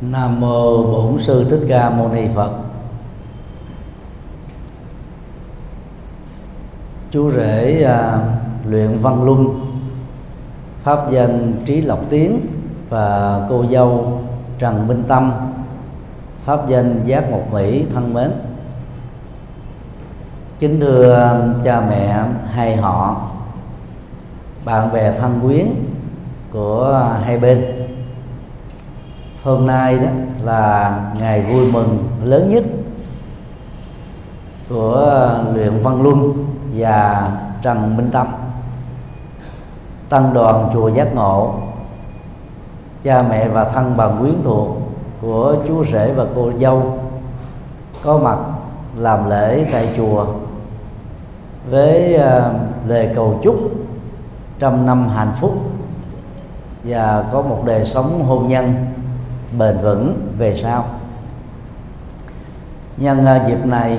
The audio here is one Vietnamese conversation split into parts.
Nam mô Bổn sư Thích Ca Mâu Ni Phật. Chú rể à, luyện văn luân pháp danh Trí Lộc Tiến và cô dâu Trần Minh Tâm pháp danh Giác Mộc Mỹ thân mến. Kính thưa à, cha mẹ hai họ, bạn bè thân quyến của à, hai bên hôm nay đó là ngày vui mừng lớn nhất của ờ, luyện văn luân và trần minh tâm, tăng đoàn chùa giác ngộ. Cha mẹ và thân bằng quyến thuộc của chú rể và cô dâu có mặt làm lễ tại chùa với ờ, lời cầu chúc trăm năm hạnh phúc và có một đời sống hôn nhân bền vững về sau. Nhân ờ, dịp này,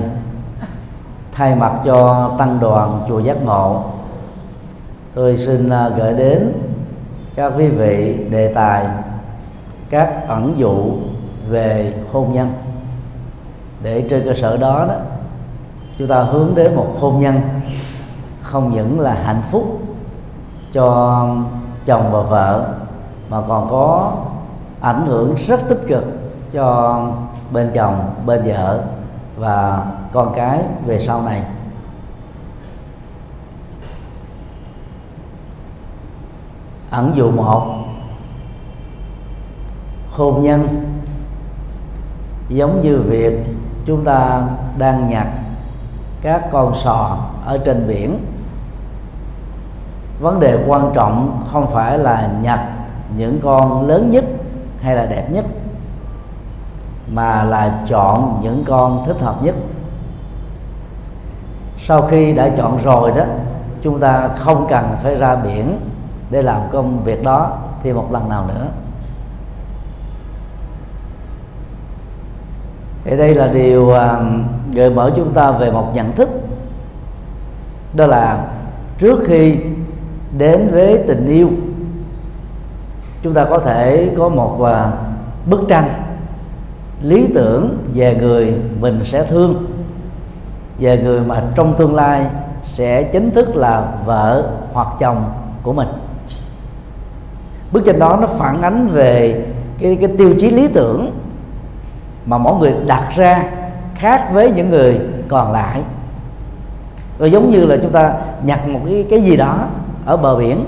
thay mặt cho tăng đoàn chùa giác ngộ, tôi xin ờ, gửi đến các quý vị đề tài, các ẩn dụ về hôn nhân. Để trên cơ sở đó đó, chúng ta hướng đến một hôn nhân không những là hạnh phúc cho chồng và vợ, mà còn có ảnh hưởng rất tích cực cho bên chồng, bên vợ và con cái về sau này. Ẩn dụ một, hôn nhân, giống như việc chúng ta đang nhặt các con sò ở trên biển. Vấn đề quan trọng không phải là nhặt những con lớn nhất hay là đẹp nhất, mà là chọn những con thích hợp nhất. Sau khi đã chọn rồi đó, chúng ta không cần phải ra biển để làm công việc đó thêm một lần nào nữa. Thì đây là điều à, gợi mở chúng ta về một nhận thức. Đó là trước khi đến với tình yêu chúng ta có thể có một à, bức tranh lý tưởng về người mình sẽ thương về người mà trong tương lai sẽ chính thức là vợ hoặc chồng của mình. Bức tranh đó nó phản ánh về cái, cái tiêu chí lý tưởng mà mỗi người đặt ra khác với những người còn lại. Rồi giống như là chúng ta nhặt một cái cái gì đó ở bờ biển.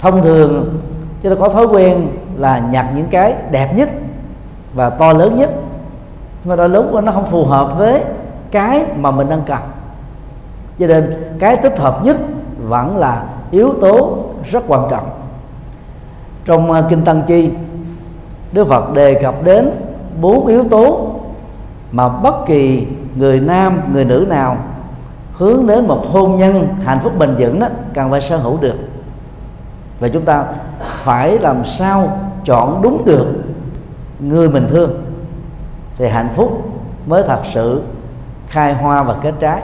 Thông thường chúng ta có thói quen là nhặt những cái đẹp nhất và to lớn nhất. Mà đôi lúc nó không phù hợp với cái mà mình đang cần. Cho nên cái thích hợp nhất vẫn là yếu tố rất quan trọng. Trong à, kinh tăng chi, đức phật đề cập đến bốn yếu tố mà bất kỳ người nam, người nữ nào hướng đến một hôn nhân hạnh phúc bền vững đó, cần phải sở hữu được và chúng ta phải làm sao chọn đúng được người mình thương thì hạnh phúc mới thật sự khai hoa và kết trái.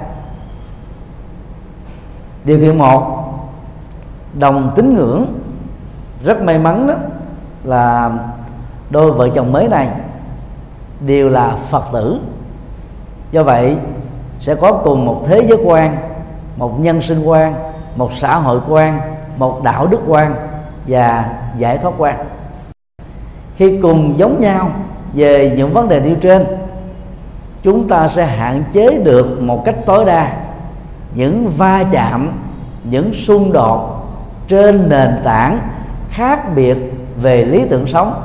Điều kiện một, đồng tín ngưỡng. Rất may mắn đó là đôi vợ chồng mới này đều là phật tử. Do vậy sẽ có cùng một thế giới quan, một nhân sinh quan, một xã hội quan một đạo đức quan và giải thoát quan. Khi cùng giống nhau về những vấn đề nêu trên, chúng ta sẽ hạn chế được một cách tối đa những va chạm, những xung đột trên nền tảng khác biệt về lý tưởng sống,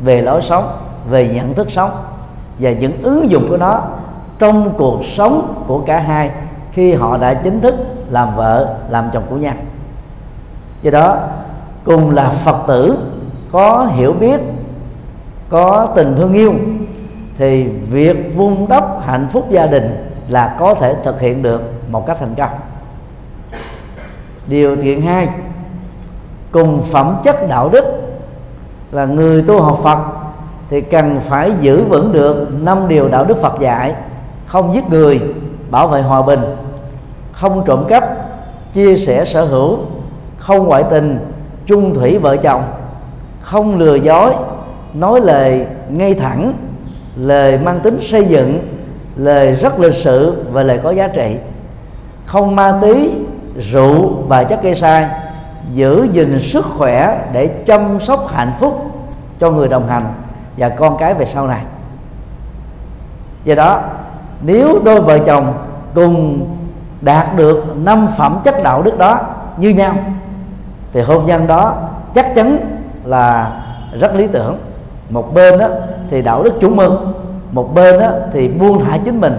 về lối sống, về nhận thức sống và những ứng dụng của nó trong cuộc sống của cả hai khi họ đã chính thức làm vợ, làm chồng của nhau do đó, cùng là phật tử, có hiểu biết, có tình thương yêu, thì việc vun đắp hạnh phúc gia đình là có thể thực hiện được một cách thành công. Điều kiện hai, cùng phẩm chất đạo đức là người tu học Phật thì cần phải giữ vững được năm điều đạo đức Phật dạy, không giết người, bảo vệ hòa bình, không trộm cắp, chia sẻ sở hữu không ngoại tình, chung thủy vợ chồng. Không lừa dối, nói lời ngay thẳng, lời mang tính xây dựng, lời rất lịch sự và lời có giá trị. Không ma túy, rượu và chất gây sai, giữ gìn sức khỏe để chăm sóc hạnh phúc cho người đồng hành và con cái về sau này. Do đó, nếu đôi vợ chồng cùng đạt được năm phẩm chất đạo đức đó như nhau thì hôn nhân đó chắc chắn là rất lý tưởng. Một bên đó thì đạo đức chủ mừng một bên đó thì buông thả chính mình.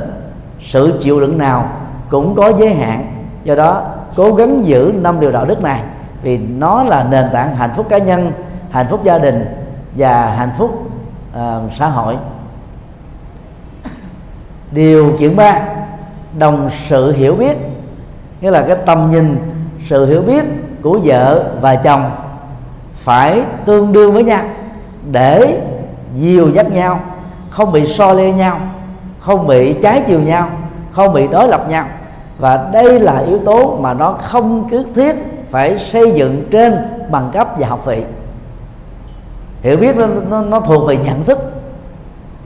Sự chịu đựng nào cũng có giới hạn. Do đó cố gắng giữ năm điều đạo đức này vì nó là nền tảng hạnh phúc cá nhân hạnh phúc gia đình và hạnh phúc uh, xã hội. Điều kiện ba đồng sự hiểu biết. Nghĩa là cái tầm nhìn sự hiểu biết của vợ và chồng phải tương đương với nhau để dìu dắt nhau không bị so lê nhau không bị trái chiều nhau không bị đối lập nhau. Và đây là yếu tố mà nó không cứ thiết phải xây dựng trên bằng cấp và học vị. Hiểu biết nó, nó, nó thuộc về nhận thức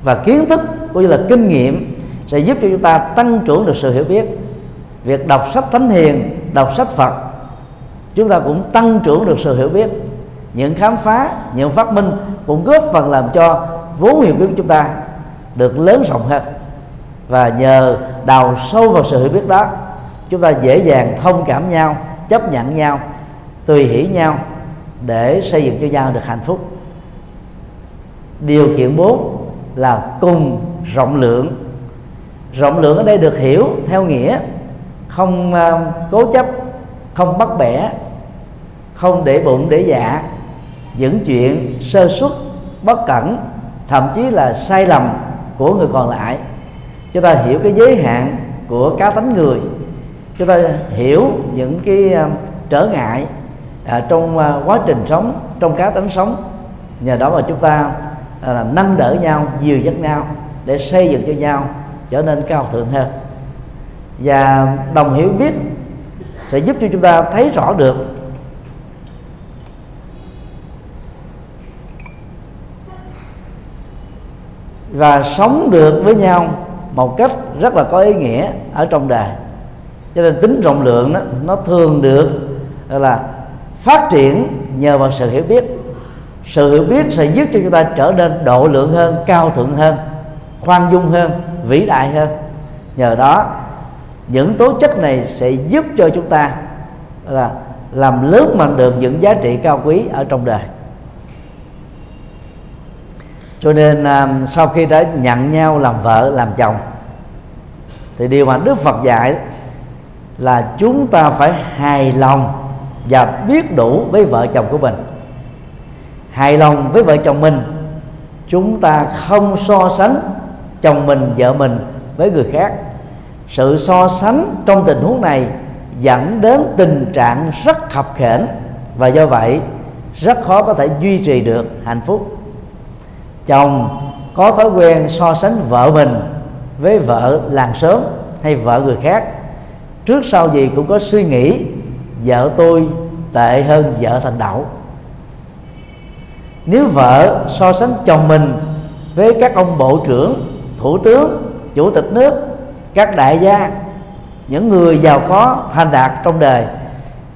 và kiến thức cũng như là kinh nghiệm sẽ giúp cho chúng ta tăng trưởng được sự hiểu biết. Việc đọc sách thánh hiền đọc sách phật chúng ta cũng tăng trưởng được sự hiểu biết. Những khám phá những phát minh cũng góp phần làm cho vốn hiểu biết của chúng ta được lớn rộng hơn. Và nhờ đào sâu vào sự hiểu biết đó chúng ta dễ dàng thông cảm nhau chấp nhận nhau tùy hỷ nhau để xây dựng cho nhau được hạnh phúc. Điều kiện bốn là cùng rộng lượng. Rộng lượng ở đây được hiểu theo nghĩa không uh, cố chấp không bắt bẻ không để bụng để dạ. Những chuyện sơ xuất bất cẩn thậm chí là sai lầm của người còn lại. Chúng ta hiểu cái giới hạn của cá tánh người. Chúng ta hiểu những cái uh, trở ngại uh, trong uh, quá trình sống trong cá tánh sống. Nhờ đó mà chúng ta là nâng đỡ nhau dìu dắt nhau để xây dựng cho nhau trở nên cao thượng hơn. Và đồng hiểu biết sẽ giúp cho chúng ta thấy rõ được và sống được với nhau một cách rất là có ý nghĩa ở trong đời. Cho nên tính rộng lượng đó, nó thường được là, phát triển nhờ vào sự hiểu biết. Sự hiểu biết sẽ giúp cho chúng ta trở nên độ lượng hơn, cao thượng hơn, khoan dung hơn, vĩ đại hơn. Nhờ đó, những tố chất này sẽ giúp cho chúng ta là, làm lớn mạnh được những giá trị cao quý ở trong đời cho nên à, sau khi đã nhận nhau làm vợ, làm chồng, thì điều mà đức phật dạy là chúng ta phải hài lòng và biết đủ với vợ chồng của mình. Hài lòng với vợ chồng mình, chúng ta không so sánh chồng mình, vợ mình với người khác. Sự so sánh trong tình huống này dẫn đến tình trạng rất khập khểnh và do vậy rất khó có thể duy trì được hạnh phúc chồng, có thói quen so sánh vợ mình với vợ làng sớm hay vợ người khác. Trước sau gì cũng có suy nghĩ, vợ tôi tệ hơn vợ thành đậu. Nếu vợ so sánh chồng mình với các ông bộ trưởng, thủ tướng, chủ tịch nước, các đại gia, những người giàu có, thành đạt trong đời,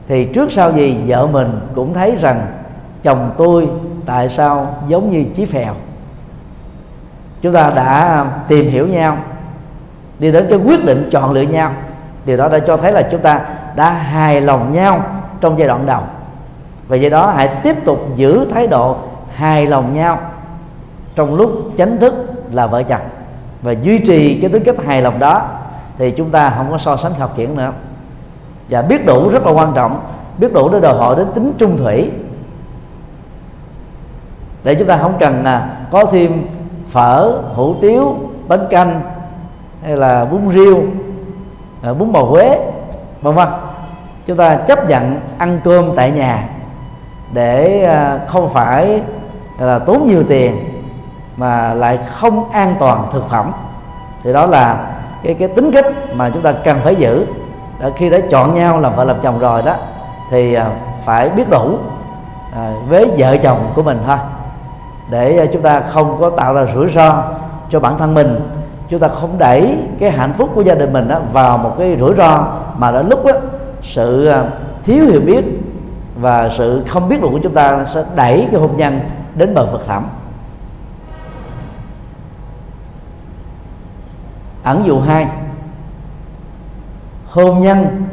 thì trước sau gì vợ mình cũng thấy rằng chồng tôi tại sao giống như chí phèo chúng ta đã tìm hiểu nhau, đi đến cái quyết định chọn lựa nhau. Điều đó đã cho thấy là chúng ta đã hài lòng nhau trong giai đoạn đầu. Và do đó hãy tiếp tục giữ thái độ hài lòng nhau trong lúc chánh thức là vợ chồng. Và duy trì cái tính cách hài lòng đó thì chúng ta không có so sánh học chuyện nữa. Và biết đủ rất là quan trọng, biết đủ để đòi hỏi đến tính trung thủy. Để chúng ta không cần là có thêm phở hủ tiếu bánh canh hay là bún riêu à, bún bò huế vân vân. Chúng ta chấp nhận ăn cơm tại nhà để à, không phải là tốn nhiều tiền mà lại không an toàn thực phẩm. Thì đó là cái cái tính cách mà chúng ta cần phải giữ. Đã, khi đã chọn nhau làm vợ làm chồng rồi đó thì à, phải biết đủ với vợ chồng của mình thôi để ờ, chúng ta không có tạo ra rủi ro cho bản thân mình. Chúng ta không đẩy cái hạnh phúc của gia đình mình đó vào một cái rủi ro mà đến lúc đó, sự ờ, thiếu hiểu biết và sự không biết được của chúng ta sẽ đẩy cái hôn nhân đến bờ vực thẳm. Ẩn dụ hai hôn nhân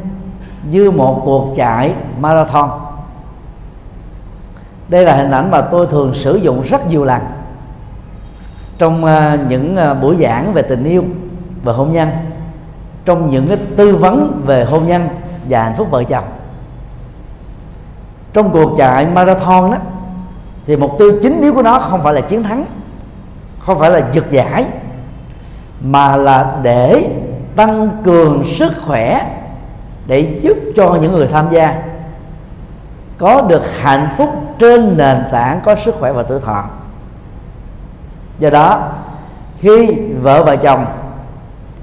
như một cuộc chạy marathon đây là hình ảnh mà tôi thường sử dụng rất nhiều lần trong à, những à, buổi giảng về tình yêu và hôn nhân, trong những cái tư vấn về hôn nhân và hạnh phúc vợ chồng. Trong cuộc chạy marathon đó, thì mục tiêu chính yếu của nó không phải là chiến thắng, không phải là giật giải, mà là để tăng cường sức khỏe, để giúp cho những người tham gia có được hạnh phúc trên nền tảng có sức khỏe và tuổi thọ. Do đó, khi vợ và chồng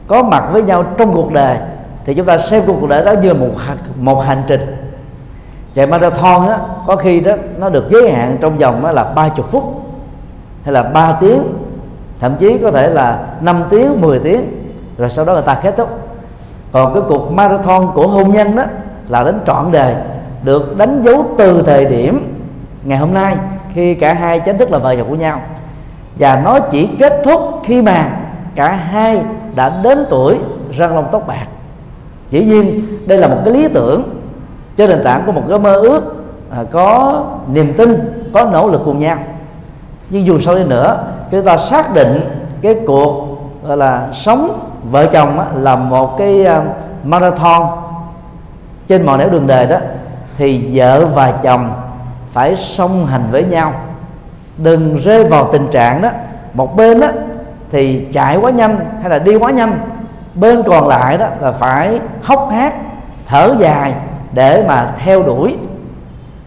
có mặt với nhau trong cuộc đời, thì chúng ta xem cuộc đời đó như một một hành trình. Chạy marathon đó có khi đó nó được giới hạn trong vòng đó là ba chục phút, hay là 3 tiếng, thậm chí có thể là 5 tiếng 10 tiếng, rồi sau đó người ta kết thúc. Còn cái cuộc marathon của hôn nhân đó là đến trọn đời được đánh dấu từ thời điểm ngày hôm nay khi cả hai chính thức là vợ chồng của nhau. Và nó chỉ kết thúc khi mà cả hai đã đến tuổi răng long tóc bạc. Dĩ nhiên đây là một cái lý tưởng trên nền tảng của một cái mơ ước à, có niềm tin có nỗ lực cùng nhau. Nhưng dù sao đi nữa chúng ta xác định cái cuộc gọi là sống vợ chồng á, là một cái uh, marathon trên mọi nẻo đường đời đó thì vợ và chồng phải song hành với nhau. Đừng rơi vào tình trạng đó một bên đó thì chạy quá nhanh hay là đi quá nhanh bên còn lại đó là phải hốc hác, thở dài để mà theo đuổi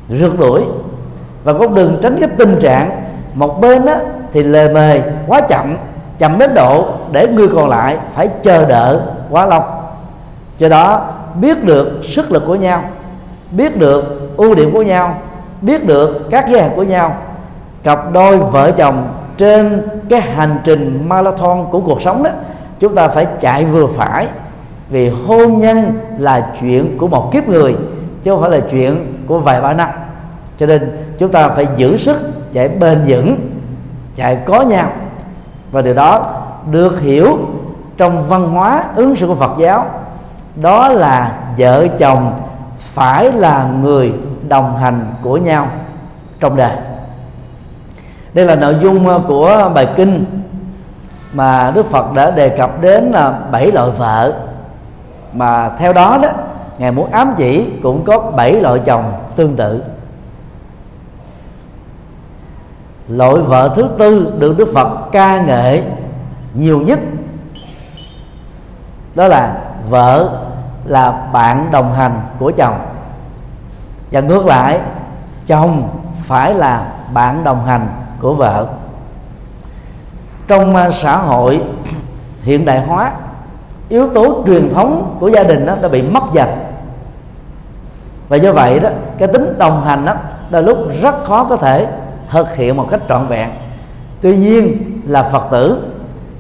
rượt đuổi. Và cũng đừng tránh cái tình trạng một bên đó thì lề mề quá chậm chậm đến độ để người còn lại phải chờ đợi quá lâu. Do đó biết được sức lực của nhau biết được ưu điểm của nhau, biết được các giới hạn của nhau. Cặp đôi vợ chồng trên cái hành trình marathon của cuộc sống đó, chúng ta phải chạy vừa phải. Vì hôn nhân là chuyện của một kiếp người, chứ không phải là chuyện của vài ba năm. Cho nên chúng ta phải giữ sức chạy bền vững, chạy có nhau. Và điều đó được hiểu trong văn hóa ứng xử của Phật giáo. Đó là vợ chồng phải là người đồng hành của nhau trong đời. Đây là nội dung ờ, của bài kinh mà Đức Phật đã đề cập đến là bảy loại vợ. Mà theo đó đó, ngài muốn ám chỉ cũng có bảy loại chồng tương tự. Loại vợ thứ tư được Đức Phật ca ngợi nhiều nhất, đó là vợ là bạn đồng hành của chồng và ngược lại, chồng phải là bạn đồng hành của vợ. Trong à, xã hội hiện đại hóa, yếu tố truyền thống của gia đình đó đã bị mất dần. Và do vậy đó, cái tính đồng hành đó, đôi lúc rất khó có thể thực hiện một cách trọn vẹn. Tuy nhiên là phật tử,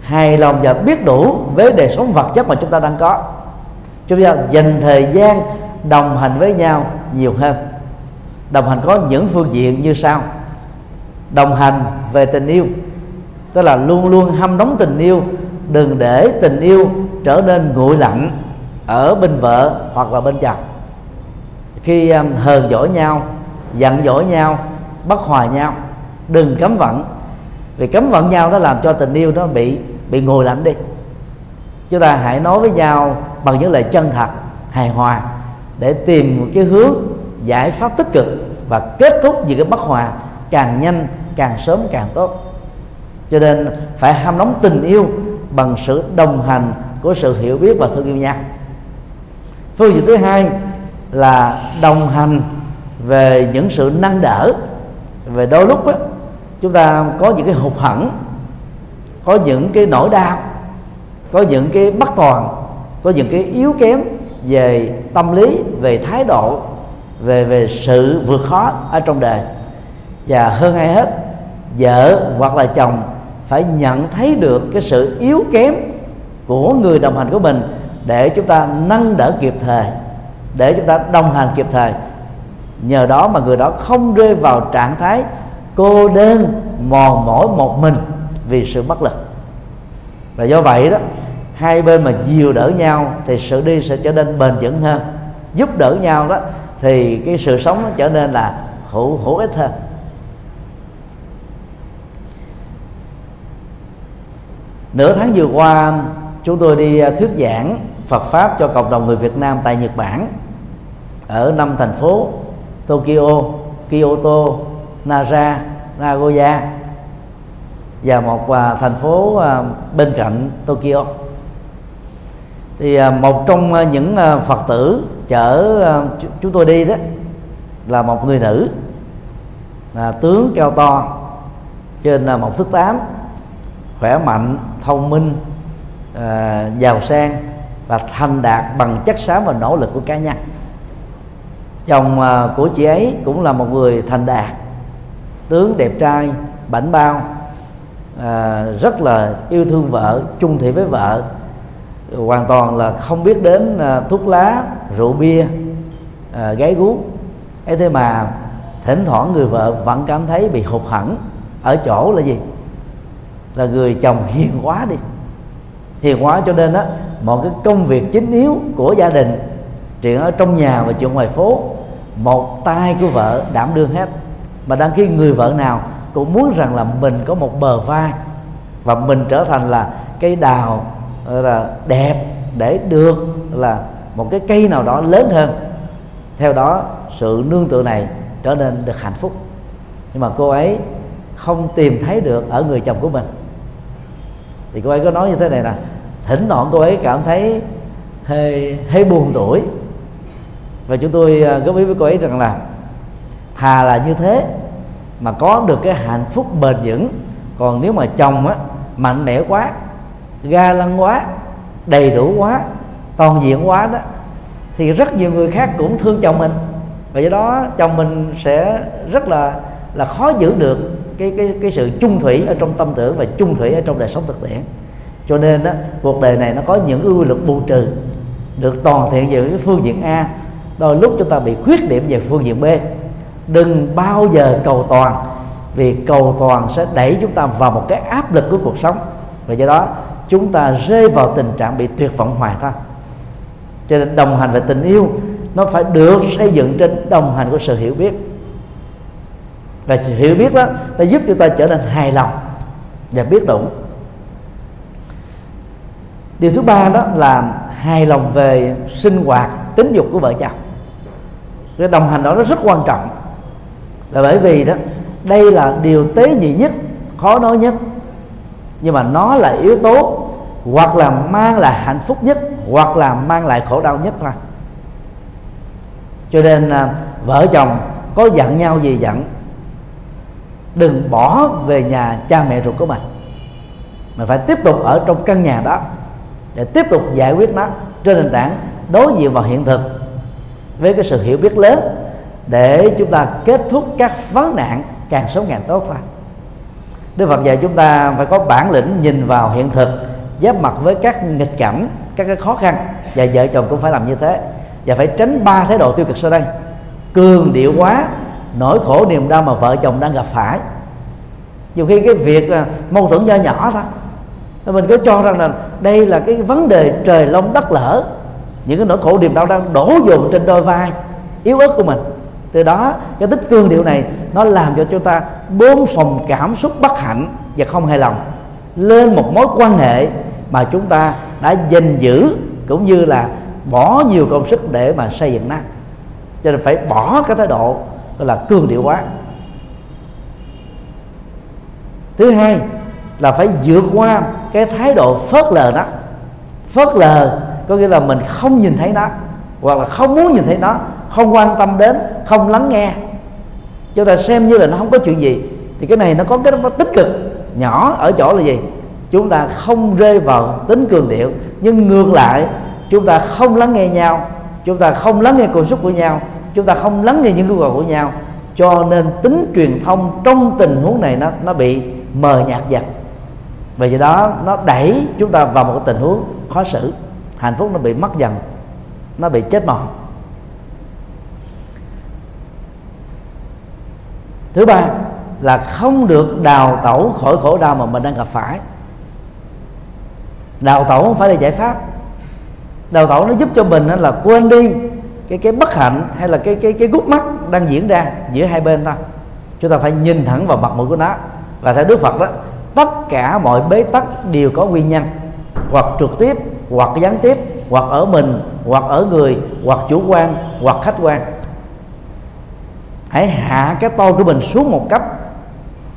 hài lòng và biết đủ với đời sống vật chất mà chúng ta đang có. Chúng ta dành thời gian đồng hành với nhau nhiều hơn. Đồng hành có những phương diện như sau. Đồng hành về tình yêu, tức là luôn luôn hâm nóng tình yêu, đừng để tình yêu trở nên nguội lạnh ở bên vợ hoặc là bên chồng. Khi um, hờn dỗi nhau, giận dỗi nhau bất hòa nhau, đừng cấm vận. Vì cấm vận nhau nó làm cho tình yêu nó bị bị ngồi lạnh đi. Chúng ta hãy nói với nhau bằng những lời chân thật, hài hòa để tìm một cái hướng giải pháp tích cực và kết thúc những cái bất hòa càng nhanh càng sớm càng tốt. Cho nên phải ham nóng tình yêu bằng sự đồng hành của sự hiểu biết và thương yêu nhau. Phương diện thứ hai là đồng hành về những sự nâng đỡ về đôi lúc đó, chúng ta có những cái hụt hẫng có những cái nỗi đau có những cái bất toàn có những cái yếu kém về tâm lý, về thái độ, về về sự vượt khó ở trong đời. Và hơn ai hết, vợ hoặc là chồng phải nhận thấy được cái sự yếu kém của người đồng hành của mình để chúng ta nâng đỡ kịp thời, để chúng ta đồng hành kịp thời. Nhờ đó mà người đó không rơi vào trạng thái cô đơn mòn mỏi một mình vì sự bất lực. Và do vậy đó hai bên mà dìu đỡ nhau thì sự đi sẽ trở nên bền vững hơn. Giúp đỡ nhau đó thì cái sự sống nó trở nên là hữu hữu ích hơn. Nửa tháng vừa qua chúng tôi đi à, thuyết giảng Phật pháp cho cộng đồng người Việt Nam tại Nhật Bản ở năm thành phố Tokyo, Kyoto, Nara, Nagoya và một à, thành phố à, bên cạnh Tokyo thì à, một trong à, những à, Phật tử chở chúng tôi đi đó là một người nữ là tướng cao to trên là một thước tám khỏe mạnh thông minh à, giàu sang và thành đạt bằng chất xám và nỗ lực của cá nhân. Chồng à, của chị ấy cũng là một người thành đạt tướng đẹp trai bảnh bao à, rất là yêu thương vợ chung thủy với vợ hoàn toàn là không biết đến à, thuốc lá rượu bia à, gái gú ấy thế mà thỉnh thoảng người vợ vẫn cảm thấy bị hụt hẫng ở chỗ là gì? Là người chồng hiền quá đi. Hiền quá cho nên á mọi cái công việc chính yếu của gia đình chuyện ở trong nhà và chuyện ngoài phố một tay của vợ đảm đương hết. Mà đăng ký người vợ nào cũng muốn rằng là mình có một bờ vai và mình trở thành là cây đào Ờ, là đẹp để được là một cái cây nào đó lớn hơn. Theo đó, sự nương tựa này trở nên được hạnh phúc. Nhưng mà cô ấy không tìm thấy được ở người chồng của mình. Thì cô ấy có nói như thế này nè, thỉnh thoảng cô ấy cảm thấy hơi hơi buồn tuổi. Và chúng tôi ờ, góp ý với cô ấy rằng là thà là như thế mà có được cái hạnh phúc bền vững. Còn nếu mà chồng á, mạnh mẽ quá ga lăng quá, đầy đủ quá, toàn diện quá đó. Thì rất nhiều người khác cũng thương chồng mình. Và do đó chồng mình sẽ rất là là khó giữ được cái cái cái sự chung thủy ở trong tâm tưởng và chung thủy ở trong đời sống thực tiễn. Cho nên đó cuộc đời này nó có những quy luật bù trừ, được toàn thiện về cái phương diện A. Đôi lúc chúng ta bị khuyết điểm về phương diện B. Đừng bao giờ cầu toàn, vì cầu toàn sẽ đẩy chúng ta vào một cái áp lực của cuộc sống. Và do đó chúng ta rơi vào tình trạng bị tuyệt vọng hoài thôi cho nên đồng hành về tình yêu, nó phải được xây dựng trên đồng hành của sự hiểu biết. Và sự hiểu biết đó, nó giúp chúng ta trở nên hài lòng và biết đủ. Điều thứ ba đó là hài lòng về sinh hoạt, tính dục của vợ chồng. Cái đồng hành đó nó rất quan trọng. Là bởi vì đó, đây là điều tế nhị nhất, khó nói nhất. Nhưng mà nó là yếu tố hoặc là mang lại hạnh phúc nhất, hoặc là mang lại khổ đau nhất thôi. Cho nên à, vợ chồng có giận nhau gì giận, đừng bỏ về nhà cha mẹ ruột của mình. Mình phải tiếp tục ở trong căn nhà đó để tiếp tục giải quyết nó. Trên nền tảng đối diện vào hiện thực với cái sự hiểu biết lớn để chúng ta kết thúc các vấn nạn càng sớm càng tốt thôi. Đức Phật dạy chúng ta phải có bản lĩnh nhìn vào hiện thực giáp mặt với các nghịch cảnh, các cái khó khăn. Và vợ chồng cũng phải làm như thế. Và phải tránh ba thái độ tiêu cực sau đây. Cường điệu quá, nỗi khổ niềm đau mà vợ chồng đang gặp phải. Nhiều khi cái việc à, mâu thuẫn nho nhỏ thôi. Mình cứ cho rằng là đây là cái vấn đề trời long đất lở. Những cái nỗi khổ niềm đau đang đổ dồn trên đôi vai yếu ớt của mình. Từ đó, cái tích cương điệu này nó làm cho chúng ta bốn phòng cảm xúc bất hạnh và không hài lòng. Lên một mối quan hệ mà chúng ta đã gìn giữ cũng như là bỏ nhiều công sức để mà xây dựng nó. Cho nên phải bỏ cái thái độ gọi là cương điệu quá thứ hai là phải vượt qua cái thái độ phớt lờ đó. Phớt lờ có nghĩa là mình không nhìn thấy nó, hoặc là không muốn nhìn thấy nó, không quan tâm đến, không lắng nghe. Chúng ta xem như là nó không có chuyện gì, thì cái này nó có cái tích cực, nhỏ ở chỗ là gì? Chúng ta không rơi vào tính cường điệu, nhưng ngược lại, chúng ta không lắng nghe nhau, chúng ta không lắng nghe cảm xúc của nhau, chúng ta không lắng nghe những nhu cầu của nhau. Cho nên tính truyền thông trong tình huống này nó nó bị mờ nhạt dần. Và do đó, nó đẩy chúng ta vào một tình huống khó xử. Hạnh phúc nó bị mất dần, nó bị chết mòn. Thứ ba là không được đào tẩu khỏi khổ đau mà mình đang gặp phải đào tẩu không phải là giải pháp. Đào tẩu nó giúp cho mình là quên đi cái cái bất hạnh hay là cái cái cái gút mắt đang diễn ra giữa hai bên thôi. Chúng ta phải nhìn thẳng vào mặt mũi của nó và theo đức phật đó, tất cả mọi bế tắc đều có nguyên nhân, hoặc trực tiếp, hoặc gián tiếp, hoặc ở mình, hoặc ở người, hoặc chủ quan, hoặc khách quan. Hãy hạ cái tôi của mình xuống một cấp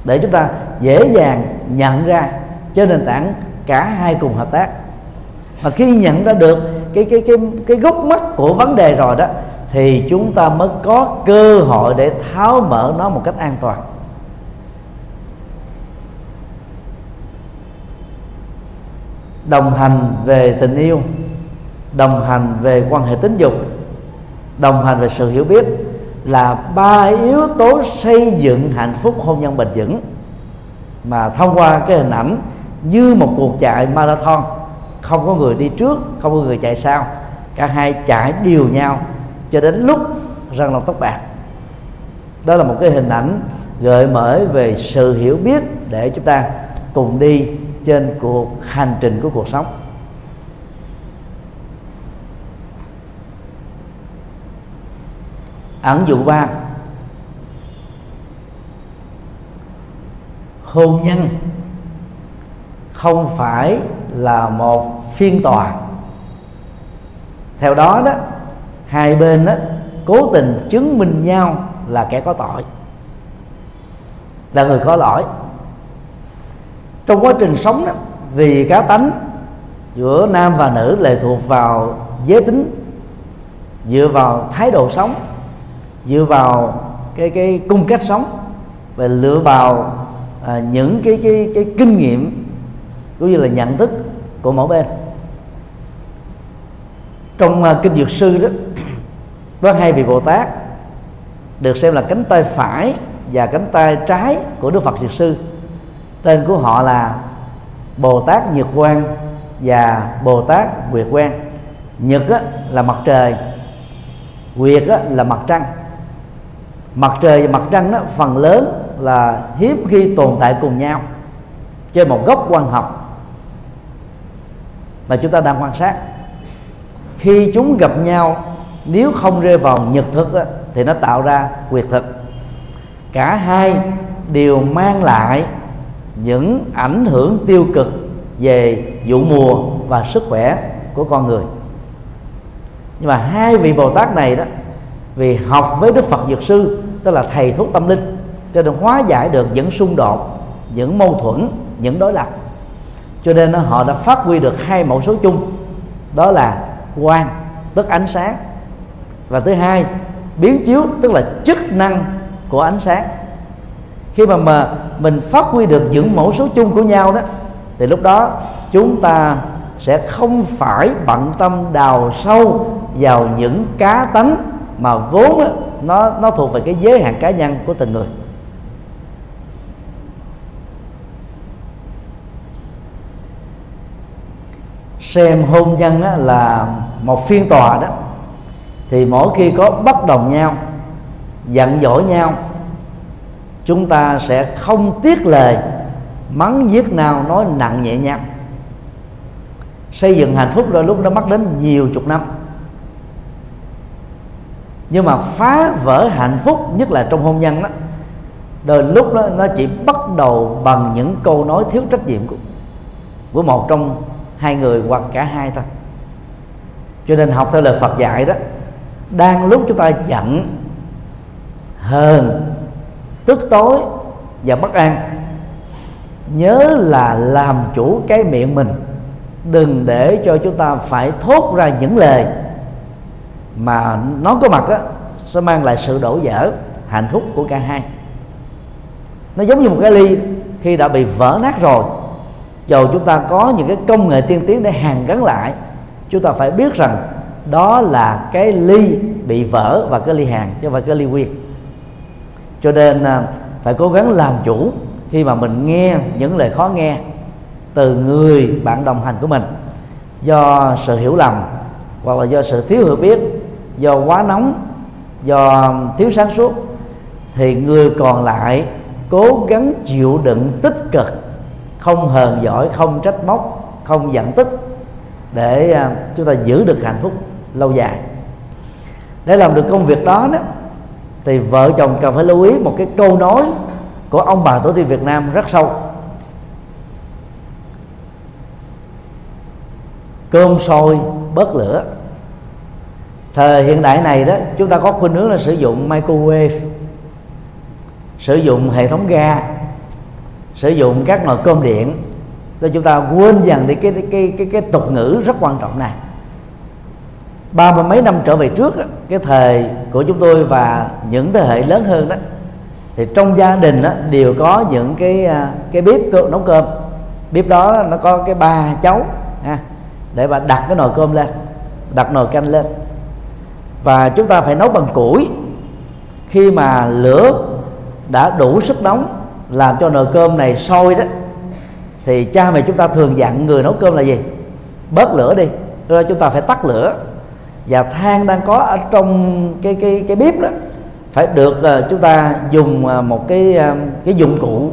để chúng ta dễ dàng nhận ra trên nền tảng cả hai cùng hợp tác. Mà khi nhận ra được cái cái cái cái gốc mắt của vấn đề rồi đó, thì chúng ta mới có cơ hội để tháo mở nó một cách an toàn. Đồng hành về tình yêu, đồng hành về quan hệ tính dục, đồng hành về sự hiểu biết là ba yếu tố xây dựng hạnh phúc hôn nhân bền vững. Mà thông qua cái hình ảnh như một cuộc chạy marathon. Không có người đi trước, không có người chạy sau. Cả hai chạy đều nhau cho đến lúc răng lòng tóc bạc. Đó là một cái hình ảnh gợi mở về sự hiểu biết để chúng ta cùng đi trên cuộc hành trình của cuộc sống. Ẩn dụ ba. Hôn nhân không phải là một phiên tòa. Theo đó đó hai bên đó cố tình chứng minh nhau là kẻ có tội là người có lỗi. Trong quá trình sống đó vì cá tánh giữa nam và nữ lệ thuộc vào giới tính dựa vào thái độ sống dựa vào cái cái cung cách sống và lựa vào à, những cái cái cái kinh nghiệm cũng như là nhận thức của mỗi bên. Trong uh, kinh dược sư đó có hai vị bồ tát được xem là cánh tay phải và cánh tay trái của đức phật dược sư. Tên của họ là bồ tát nhật quang và bồ tát nguyệt quang. Nhật á, là mặt trời nguyệt á, là mặt trăng. Mặt trời và mặt trăng đó, phần lớn là hiếm khi tồn tại cùng nhau trên một góc quan học mà chúng ta đang quan sát. Khi chúng gặp nhau nếu không rơi vào nhật thực á, thì nó tạo ra quyệt thực. Cả hai đều mang lại những ảnh hưởng tiêu cực về vụ mùa và sức khỏe của con người. Nhưng mà hai vị bồ tát này đó vì học với đức phật dược sư tức là thầy thuốc tâm linh cho nên hóa giải được những xung đột những mâu thuẫn những đối lập cho nên họ đã phát huy được hai mẫu số chung. Đó là quang tức ánh sáng. Và thứ hai biến chiếu tức là chức năng của ánh sáng. Khi mà, mà mình phát huy được những mẫu số chung của nhau đó thì lúc đó chúng ta sẽ không phải bận tâm đào sâu vào những cá tánh mà vốn đó, nó nó thuộc về cái giới hạn cá nhân của từng người. Xem hôn nhân á, là một phiên tòa đó thì mỗi khi có bất đồng nhau giận dỗi nhau chúng ta sẽ không tiếc lời mắng giết nào nói nặng nhẹ nhau xây dựng hạnh phúc đôi lúc nó mất đến nhiều chục năm. Nhưng mà phá vỡ hạnh phúc nhất là trong hôn nhân đó đôi lúc đó, nó chỉ bắt đầu bằng những câu nói thiếu trách nhiệm của, của một trong hai người hoặc cả hai thôi. Cho nên học theo lời Phật dạy đó, đang lúc chúng ta giận hờn, tức tối và bất an, nhớ là làm chủ cái miệng mình. Đừng để cho chúng ta phải thốt ra những lời mà nó có mặt á, sẽ mang lại sự đổ vỡ hạnh phúc của cả hai. Nó giống như một cái ly khi đã bị vỡ nát rồi dầu chúng ta có những cái công nghệ tiên tiến để hàn gắn lại, chúng ta phải biết rằng đó là cái ly bị vỡ và cái ly hàn chứ không phải cái ly nguyên. Cho nên à, phải cố gắng làm chủ khi mà mình nghe những lời khó nghe từ người bạn đồng hành của mình. Do sự hiểu lầm hoặc là do sự thiếu hiểu biết, do quá nóng, do thiếu sáng suốt, thì người còn lại cố gắng chịu đựng tích cực không hờn giỏi, không trách móc, không giận tức để à, chúng ta giữ được hạnh phúc lâu dài. Để làm được công việc đó đó, thì vợ chồng cần phải lưu ý một cái câu nói của ông bà tổ tiên Việt Nam rất sâu. Cơm sôi, bớt lửa. Thời hiện đại này đó, chúng ta có khuynh hướng là sử dụng microwave, sử dụng hệ thống ga sử dụng các nồi cơm điện. Để chúng ta quên dần đi cái cái cái cái, tục ngữ rất quan trọng này. Ba mươi mấy năm trở về trước cái thời của chúng tôi và những thế hệ lớn hơn đó thì trong gia đình đó, đều có những cái à, cái bếp nấu cơm. Bếp đó nó có cái ba cháu ha, để mà đặt cái nồi cơm lên đặt nồi canh lên. Và chúng ta phải nấu bằng củi. Khi mà lửa đã đủ sức nóng làm cho nồi cơm này sôi đó. Thì cha mẹ chúng ta thường dặn người nấu cơm là gì? Bớt lửa đi rồi chúng ta phải tắt lửa. Và than đang có ở trong cái cái cái bếp đó phải được uh, chúng ta dùng uh, một cái uh, cái dụng cụ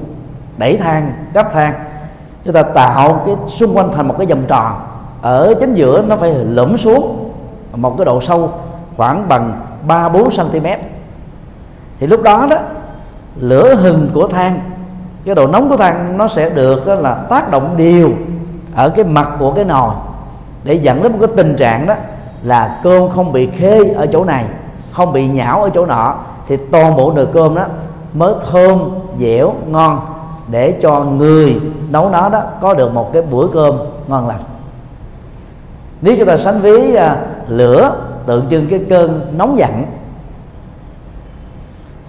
đẩy than gấp than. Chúng ta tạo cái xung quanh thành một cái vòng tròn. Ở chính giữa nó phải lõm xuống một cái độ sâu khoảng bằng 3 4 cm thì lúc đó đó lửa hừng của than. Cái độ nóng của than nó sẽ được đó là tác động đều ở cái mặt của cái nồi để dẫn đến một cái tình trạng đó là cơm không bị khê ở chỗ này không bị nhão ở chỗ nọ. Thì toàn bộ nồi cơm đó mới thơm dẻo ngon để cho người nấu nó đó có được một cái bữa cơm ngon lành. Nếu chúng ta sánh ví à, lửa tượng trưng cái cơn nóng giận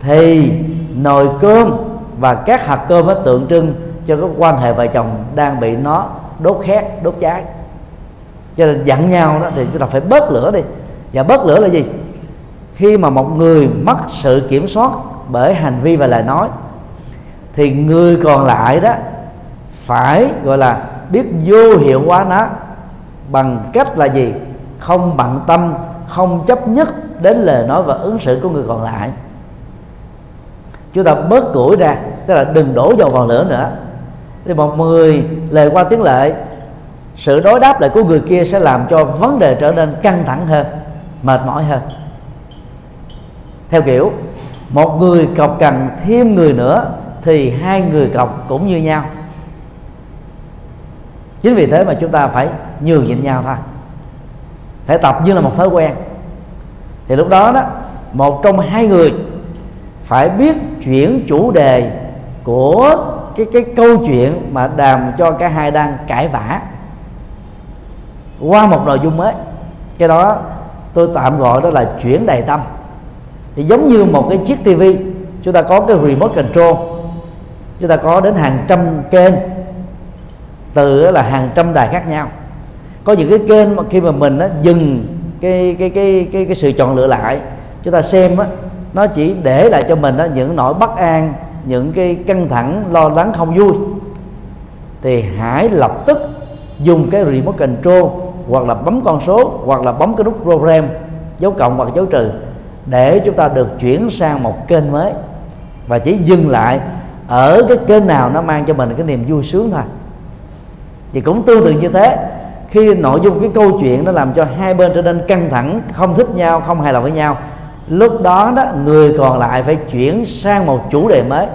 thì nồi cơm và các hạt cơm nó tượng trưng cho cái quan hệ vợ chồng đang bị nó đốt khét, đốt cháy. Cho nên giận nhau đó thì chúng ta phải bớt lửa đi. Và bớt lửa là gì? Khi mà một người mất sự kiểm soát bởi hành vi và lời nói, thì người còn lại đó phải, gọi là, biết vô hiệu hóa nó bằng cách là gì? Không bận tâm, không chấp nhất đến lời nói và ứng xử của người còn lại chúng ta bớt củi ra, tức là đừng đổ dầu vào lửa nữa. Thì một người lời qua tiếng lệ sự đối đáp lại của người kia sẽ làm cho vấn đề trở nên căng thẳng hơn, mệt mỏi hơn. Theo kiểu, một người cọc cần thêm người nữa thì hai người cọc cũng như nhau. Chính vì thế mà chúng ta phải nhường nhịn nhau thôi. Phải tập như là một thói quen. Thì lúc đó đó, một trong hai người phải biết chuyển chủ đề của cái cái câu chuyện mà đàm cho cả hai đang cãi vã qua một nội dung mới. Cái đó tôi tạm gọi đó là chuyển đầy tâm. Thì giống như một cái chiếc tivi chúng ta có cái remote control chúng ta có đến hàng trăm kênh từ là hàng trăm đài khác nhau. Có những cái kênh mà khi mà mình á, dừng cái cái cái cái cái sự chọn lựa lại chúng ta xem á, nó chỉ để lại cho mình đó những nỗi bất an, những cái căng thẳng, lo lắng không vui. Thì hãy lập tức dùng cái remote control, hoặc là bấm con số, hoặc là bấm cái nút program, dấu cộng hoặc dấu trừ, để chúng ta được chuyển sang một kênh mới. Và chỉ dừng lại ở cái kênh nào nó mang cho mình cái niềm vui sướng thôi. Thì cũng tương tự như thế, khi nội dung cái câu chuyện nó làm cho hai bên trở nên căng thẳng, không thích nhau, không hài lòng với nhau lúc đó đó, người còn lại phải chuyển sang một chủ đề mới.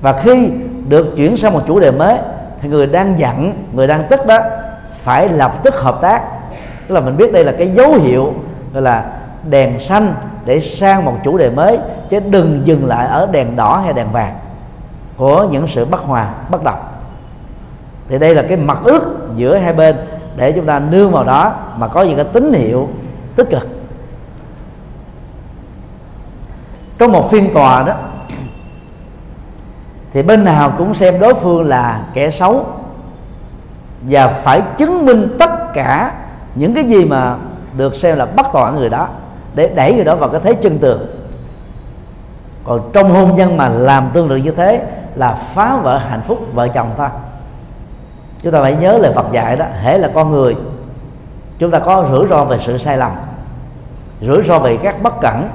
Và khi được chuyển sang một chủ đề mới, thì người đang giận, người đang tức đó, phải lập tức hợp tác. Tức là mình biết đây là cái dấu hiệu, gọi là đèn xanh để sang một chủ đề mới, chứ đừng dừng lại ở đèn đỏ hay đèn vàng của những sự bất hòa, bất đồng. Thì đây là cái mặt ước giữa hai bên để chúng ta nương vào đó mà có những cái tín hiệu tích cực. Trong một phiên tòa đó. Thì bên nào cũng xem đối phương là kẻ xấu và phải chứng minh tất cả những cái gì mà được xem là bắt tòa người đó để đẩy người đó vào cái thế chân tường. Còn trong hôn nhân mà làm tương tự như thế là phá vỡ hạnh phúc vợ chồng thôi chúng ta phải nhớ lời Phật dạy đó, hễ là con người, chúng ta có rủi ro về sự sai lầm, rủi ro về các bất cẩn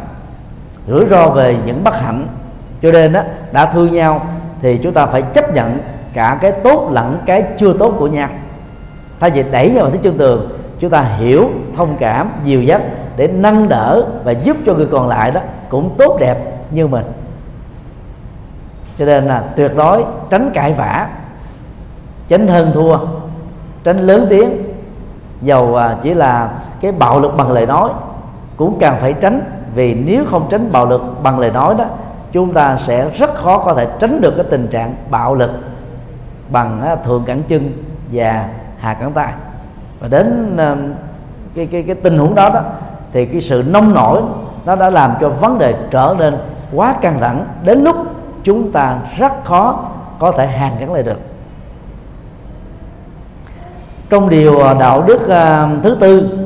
rủi ro về những bất hạnh. Cho nên đó đã thương nhau thì chúng ta phải chấp nhận cả cái tốt lẫn cái chưa tốt của nhau. Thay vì đẩy nhau vào thế chân tường, chúng ta hiểu, thông cảm dìu dắt để nâng đỡ và giúp cho người còn lại đó cũng tốt đẹp như mình. Cho nên là tuyệt đối tránh cãi vã, tránh hơn thua, tránh lớn tiếng. Dầu à, chỉ là cái bạo lực bằng lời nói cũng càng phải tránh vì nếu không tránh bạo lực bằng lời nói đó, chúng ta sẽ rất khó có thể tránh được cái tình trạng bạo lực bằng thượng cẳng chân và hạ cẳng tay. Và đến ờ, cái cái cái tình huống đó đó, thì cái sự nông nổi nó đã làm cho vấn đề trở nên quá căng thẳng. Đến lúc chúng ta rất khó có thể hàn gắn lại được. Trong điều ờ, đạo đức ờ, thứ tư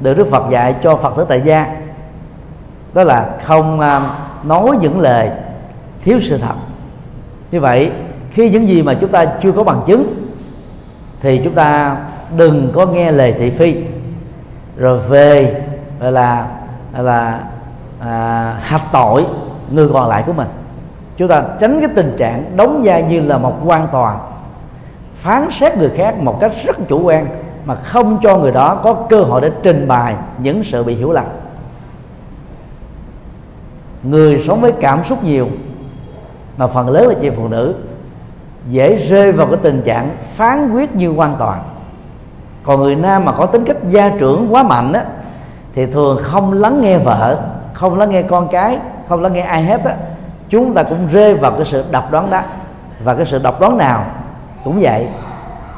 được Đức Phật dạy cho Phật tử tại gia đó là không à, nói những lời thiếu sự thật. Như vậy khi những gì mà chúng ta chưa có bằng chứng thì chúng ta đừng có nghe lời thị phi. Rồi về là là à, hạch tội người còn lại của mình. Chúng ta tránh cái tình trạng đóng vai như là một quan tòa phán xét người khác một cách rất chủ quan mà không cho người đó có cơ hội để trình bày những sự bị hiểu lầm người sống với cảm xúc nhiều mà phần lớn là chị phụ nữ dễ rơi vào cái tình trạng phán quyết như quan toàn. Còn người nam mà có tính cách gia trưởng quá mạnh á thì thường không lắng nghe vợ không lắng nghe con cái không lắng nghe ai hết á chúng ta cũng rơi vào cái sự độc đoán đó. Và cái sự độc đoán nào cũng vậy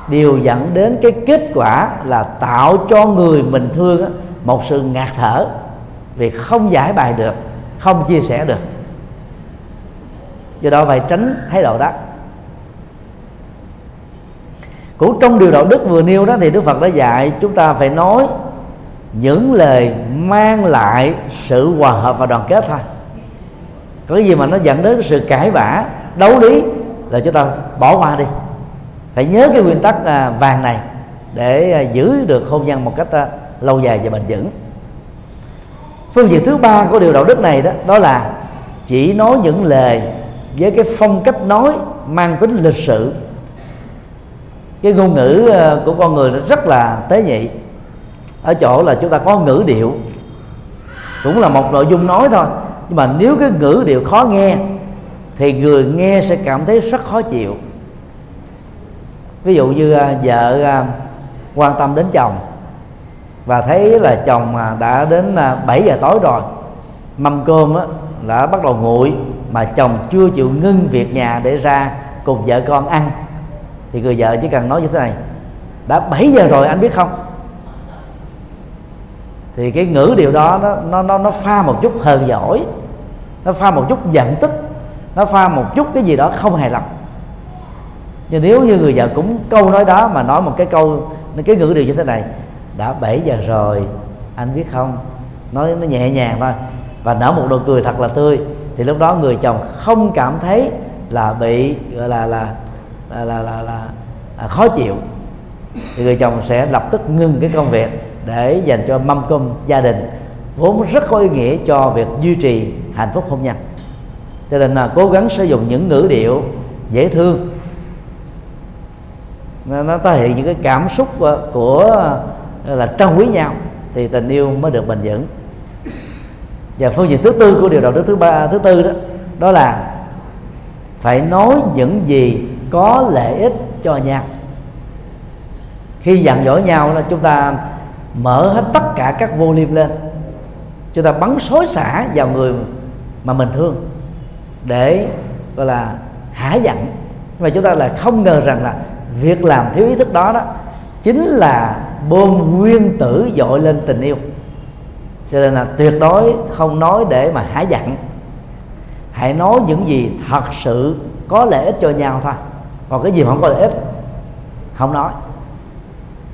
điều dẫn đến cái kết quả là tạo cho người mình thương á, một sự ngạt thở vì không giải bài được không chia sẻ được. Do đó phải tránh thái độ đó. Cũng trong điều đạo đức vừa nêu đó thì đức phật đã dạy chúng ta phải nói những lời mang lại sự hòa hợp và đoàn kết thôi. Có cái gì mà nó dẫn đến sự cãi vã, đấu lý là chúng ta bỏ qua đi. Phải nhớ cái nguyên tắc à, vàng này để à, giữ được hôn nhân một cách à, lâu dài và bền vững phương diện thứ ba của điều đạo đức này đó đó là chỉ nói những lời với cái phong cách nói mang tính lịch sự. Cái ngôn ngữ ờ, của con người nó rất là tế nhị. Ở chỗ là chúng ta có ngữ điệu, cũng là một nội dung nói thôi. Nhưng mà nếu cái ngữ điệu khó nghe, thì người nghe sẽ cảm thấy rất khó chịu. Ví dụ như ờ, vợ ờ, quan tâm đến chồng và thấy là chồng à, đã đến à, 7 giờ tối rồi. Mâm cơm á, đã bắt đầu nguội mà chồng chưa chịu ngưng việc nhà để ra cùng vợ con ăn. Thì người vợ chỉ cần nói như thế này đã 7 giờ rồi anh biết không? Thì cái ngữ điều đó nó nó nó, nó pha một chút hờn giỏi nó pha một chút giận tức nó pha một chút cái gì đó không hài lòng. Nhưng nếu như người vợ cũng câu nói đó mà nói một cái câu cái ngữ điều như thế này 7 giờ rồi anh biết không? Nói nó nhẹ nhàng thôi. Và nở một nụ cười thật là tươi. Thì lúc đó người chồng không cảm thấy là bị gọi là là là là, là, là, là khó chịu. Thì người chồng sẽ lập tức ngừng cái công việc để dành cho mâm cơm gia đình vốn rất có ý nghĩa cho việc duy trì hạnh phúc hôn nhân. Cho nên là cố gắng sử dụng những ngữ điệu dễ thương. Nó thể hiện những cái cảm xúc ờ, của là trân quý nhau thì tình yêu mới được bền vững. Và phương diện thứ tư của điều đạo đức thứ ba, thứ tư đó đó là phải nói những gì có lợi ích cho nhau. Khi dặn dỗ nhau là chúng ta mở hết tất cả các vô liêm lên. Chúng ta bắn xối xả vào người mà mình thương để, gọi là, hả giận. Và chúng ta lại không ngờ rằng là việc làm thiếu ý thức đó đó chính là bơm nguyên tử dội lên tình yêu. Cho nên là tuyệt đối không nói để mà hả giận. Hãy nói những gì thật sự có lợi ích cho nhau thôi. Còn cái gì mà không có lợi ích? Không nói.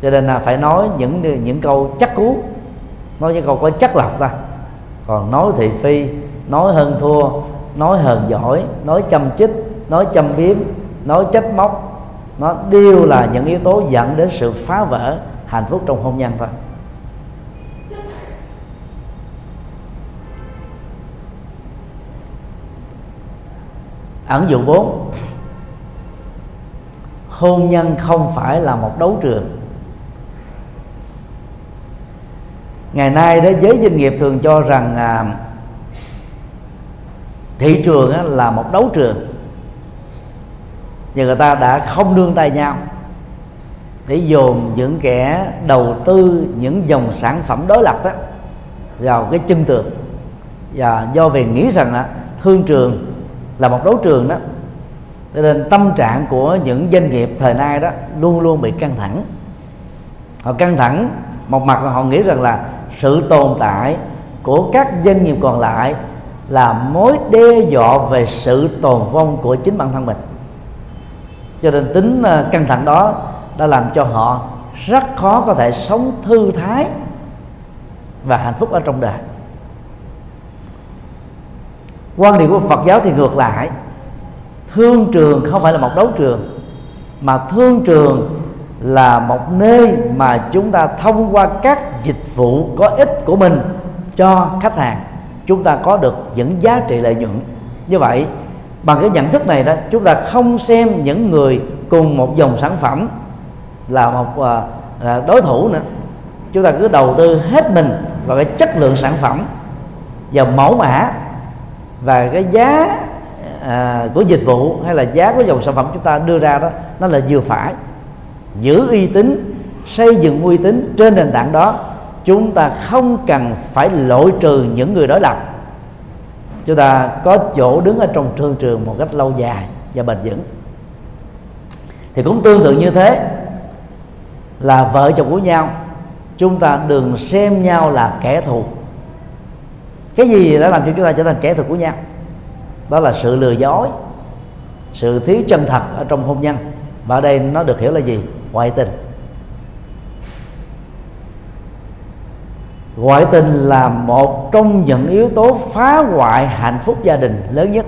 Cho nên là phải nói những những câu chắc cú. Nói những câu có chắc lọc ta còn nói thị phi, nói hơn thua, nói hờn giỏi, nói chăm chích, nói chăm biếm, nói trách móc, nó đều là những yếu tố dẫn đến sự phá vỡ hạnh phúc trong hôn nhân thôi. Ẩn dụ 4 hôn nhân không phải là một đấu trường. Ngày nay đó giới doanh nghiệp thường cho rằng à, thị trường á, là một đấu trường. Và người ta đã không nương tay nhau để dồn những kẻ đầu tư những dòng sản phẩm đối lập đó vào cái chân tường. Và do vì nghĩ rằng là thương trường là một đấu trường đó, cho nên tâm trạng của những doanh nghiệp thời nay đó luôn luôn bị căng thẳng. Họ căng thẳng một mặt là họ nghĩ rằng là sự tồn tại của các doanh nghiệp còn lại là mối đe dọa về sự tồn vong của chính bản thân mình. Cho nên tính ờ, căng thẳng đó đã làm cho họ rất khó có thể sống thư thái và hạnh phúc ở trong đời. Quan điểm của Phật giáo thì ngược lại. Thương trường không phải là một đấu trường, mà thương trường là một nơi mà chúng ta thông qua các dịch vụ có ích của mình cho khách hàng, chúng ta có được những giá trị lợi nhuận. Như vậy, bằng cái nhận thức này đó, chúng ta không xem những người cùng một dòng sản phẩm là một à, à, đối thủ nữa. Chúng ta cứ đầu tư hết mình vào cái chất lượng sản phẩm và mẫu mã và cái giá à, của dịch vụ hay là giá của dòng sản phẩm chúng ta đưa ra đó nó là vừa phải. Giữ uy tín xây dựng uy tín trên nền tảng đó chúng ta không cần phải loại trừ những người đối lập. Chúng ta có chỗ đứng ở trong thương trường một cách lâu dài và bền vững. Thì cũng tương tự như thế là vợ chồng của nhau, chúng ta đừng xem nhau là kẻ thù. Cái gì đã làm cho chúng ta trở thành kẻ thù của nhau? Đó là sự lừa dối, sự thiếu chân thật ở trong hôn nhân. Và ở đây nó được hiểu là gì? Ngoại tình. Ngoại tình là một trong những yếu tố phá hoại hạnh phúc gia đình lớn nhất.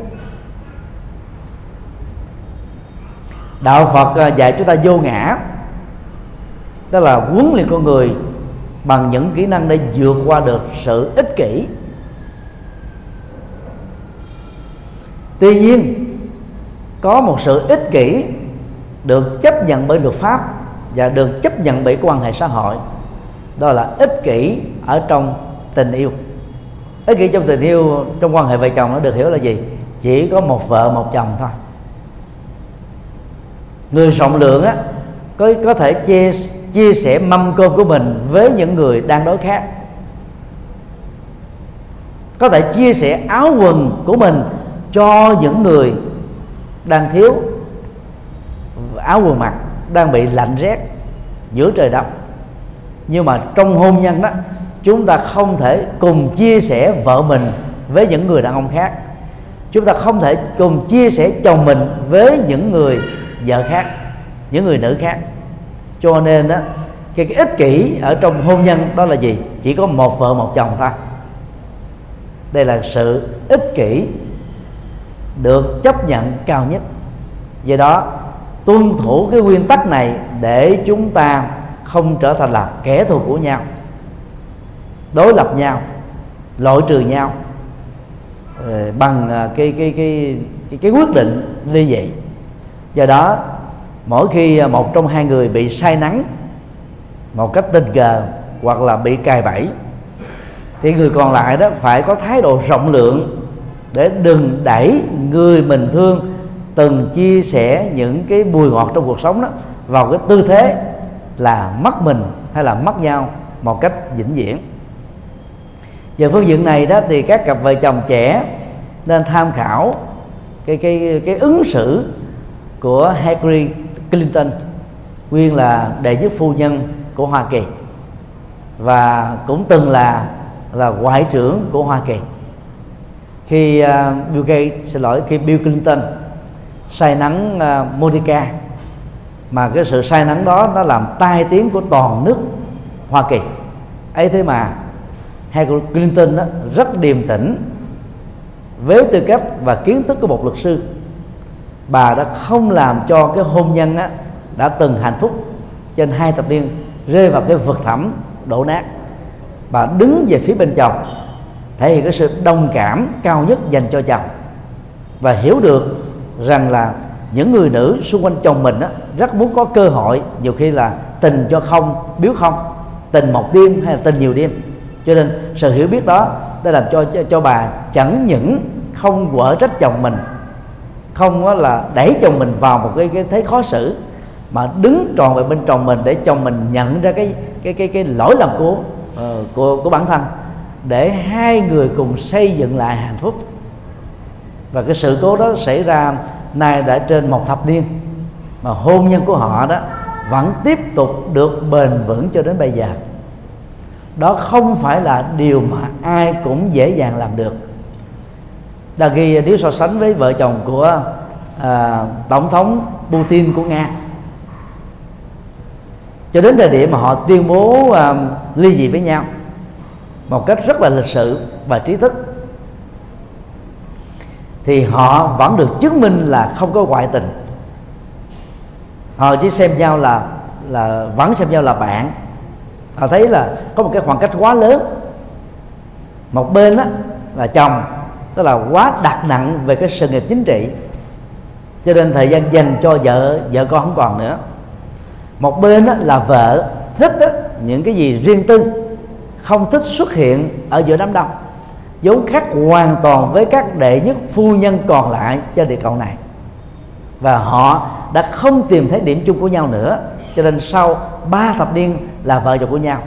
Đạo phật à, dạy chúng ta vô ngã đó là huấn luyện con người bằng những kỹ năng để vượt qua được sự ích kỷ. Tuy nhiên, có một sự ích kỷ được chấp nhận bởi luật pháp và được chấp nhận bởi quan hệ xã hội. Đó là ích kỷ ở trong tình yêu. Ích kỷ trong tình yêu, trong quan hệ vợ chồng nó được hiểu là gì? Chỉ có một vợ, một chồng thôi. Người rộng lượng á, có có thể chia chia sẻ mâm cơm của mình với những người đang đói khát, có thể chia sẻ áo quần của mình cho những người đang thiếu. Áo quần mặc đang bị lạnh rét giữa trời đông. Nhưng mà trong hôn nhân đó chúng ta không thể cùng chia sẻ vợ mình với những người đàn ông khác. Chúng ta không thể cùng chia sẻ chồng mình với những người vợ khác những người nữ khác cho nên đó cái, cái ích kỷ ở trong hôn nhân đó là gì? Chỉ có một vợ một chồng thôi. Đây là sự ích kỷ được chấp nhận cao nhất. Do đó tuân thủ cái nguyên tắc này để chúng ta không trở thành là kẻ thù của nhau đối lập nhau loại trừ nhau ờ, bằng ờ, cái cái cái cái, cái quyết định ly dị. Do đó mỗi khi à, một trong hai người bị say nắng một cách tình cờ hoặc là bị cài bẫy, thì người còn lại đó phải có thái độ rộng lượng để đừng đẩy người mình thương từng chia sẻ những cái bùi ngọt trong cuộc sống đó vào cái tư thế là mất mình hay là mất nhau một cách vĩnh viễn. Về phương diện này đó thì các cặp vợ chồng trẻ nên tham khảo cái cái cái ứng xử của Hagrid Clinton nguyên là đệ nhất phu nhân của Hoa Kỳ và cũng từng là là ngoại trưởng của Hoa Kỳ. Khi uh, Bill Gates xin lỗi khi Bill Clinton say nắng à, uh, Monica mà cái sự say nắng đó nó làm tai tiếng của toàn nước Hoa Kỳ. Ấy thế mà Hillary Clinton đó, rất điềm tĩnh với tư cách và kiến thức của một luật sư bà đã không làm cho cái hôn nhân á, đã từng hạnh phúc trên hai thập niên rơi vào cái vực thẳm đổ nát. Bà đứng về phía bên chồng thể hiện cái sự đồng cảm cao nhất dành cho chồng. Và hiểu được rằng là những người nữ xung quanh chồng mình á, rất muốn có cơ hội nhiều khi là tình cho không biếu không tình một đêm hay là tình nhiều đêm. Cho nên sự hiểu biết đó đã làm cho cho, cho bà chẳng những không quở trách chồng mình không là đẩy chồng mình vào một cái cái thế khó xử mà đứng tròn về bên chồng mình để chồng mình nhận ra cái cái cái cái lỗi lầm của uh, của của bản thân để hai người cùng xây dựng lại hạnh phúc. Và cái sự cố đó xảy ra nay đã trên một thập niên mà hôn nhân của họ đó vẫn tiếp tục được bền vững cho đến bây giờ. Đó không phải là điều mà ai cũng dễ dàng làm được đã ghi nếu so sánh với vợ chồng của à, tổng thống Putin của Nga. Cho đến thời điểm mà họ tuyên bố à, ly dị với nhau một cách rất là lịch sự và trí thức thì họ vẫn được chứng minh là không có ngoại tình. Họ chỉ xem nhau là là vẫn xem nhau là bạn. Họ thấy là có một cái khoảng cách quá lớn. Một bên đó là chồng tức là quá đặt nặng về cái sự nghiệp chính trị. Cho nên thời gian dành cho vợ vợ con không còn nữa. Một bên đó là vợ thích đó, những cái gì riêng tư không thích xuất hiện ở giữa đám đông. Vốn khác hoàn toàn với các đệ nhất phu nhân còn lại trên địa cầu này. Và họ đã không tìm thấy điểm chung của nhau nữa. Cho nên sau ba thập niên là vợ chồng của nhau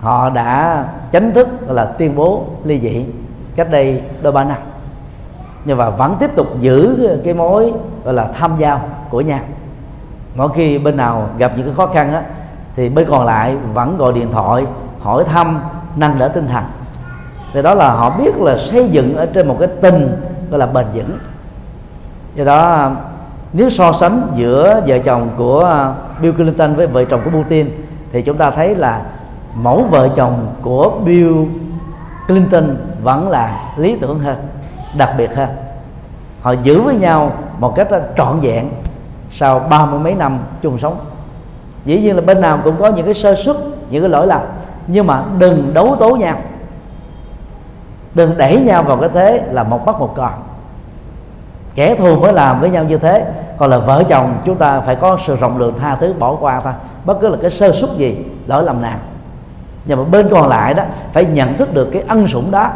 họ đã chính thức là tuyên bố ly dị cách đây đôi ba năm. Nhưng mà vẫn tiếp tục giữ cái mối, gọi là, tham giao của nhau. Mỗi khi bên nào gặp những cái khó khăn á, thì bên còn lại vẫn gọi điện thoại, hỏi thăm, nâng đỡ tinh thần. Thì đó là họ biết là xây dựng ở trên một cái tình, gọi là, bền vững. Do đó, nếu so sánh giữa vợ chồng của Bill Clinton với vợ chồng của Putin, thì chúng ta thấy là mẫu vợ chồng của Bill Clinton vẫn là lý tưởng hơn đặc biệt hơn. Họ giữ với nhau một cách trọn vẹn sau ba mươi mấy năm chung sống. Dĩ nhiên là bên nào cũng có những cái sơ xuất, những cái lỗi lầm nhưng mà đừng đấu tố nhau. Đừng đẩy nhau vào cái thế là một bắt một còn, kẻ thù mới làm với nhau như thế còn là vợ chồng chúng ta phải có sự rộng lượng tha thứ bỏ qua thôi bất cứ là cái sơ suất gì lỗi lầm nào nhưng mà bên còn lại đó, phải nhận thức được cái ân sủng đó,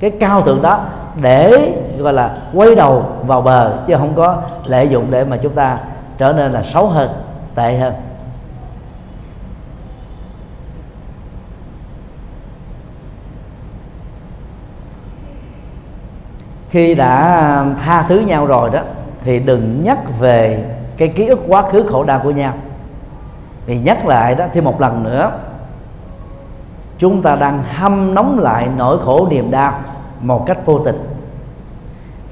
cái cao thượng đó để, gọi là, quay đầu vào bờ, chứ không có lợi dụng để mà chúng ta trở nên là xấu hơn, tệ hơn. Khi đã tha thứ nhau rồi đó, thì đừng nhắc về cái ký ức quá khứ khổ đau của nhau. Vì nhắc lại đó, thêm một lần nữa chúng ta đang hâm nóng lại nỗi khổ niềm đau một cách vô tình.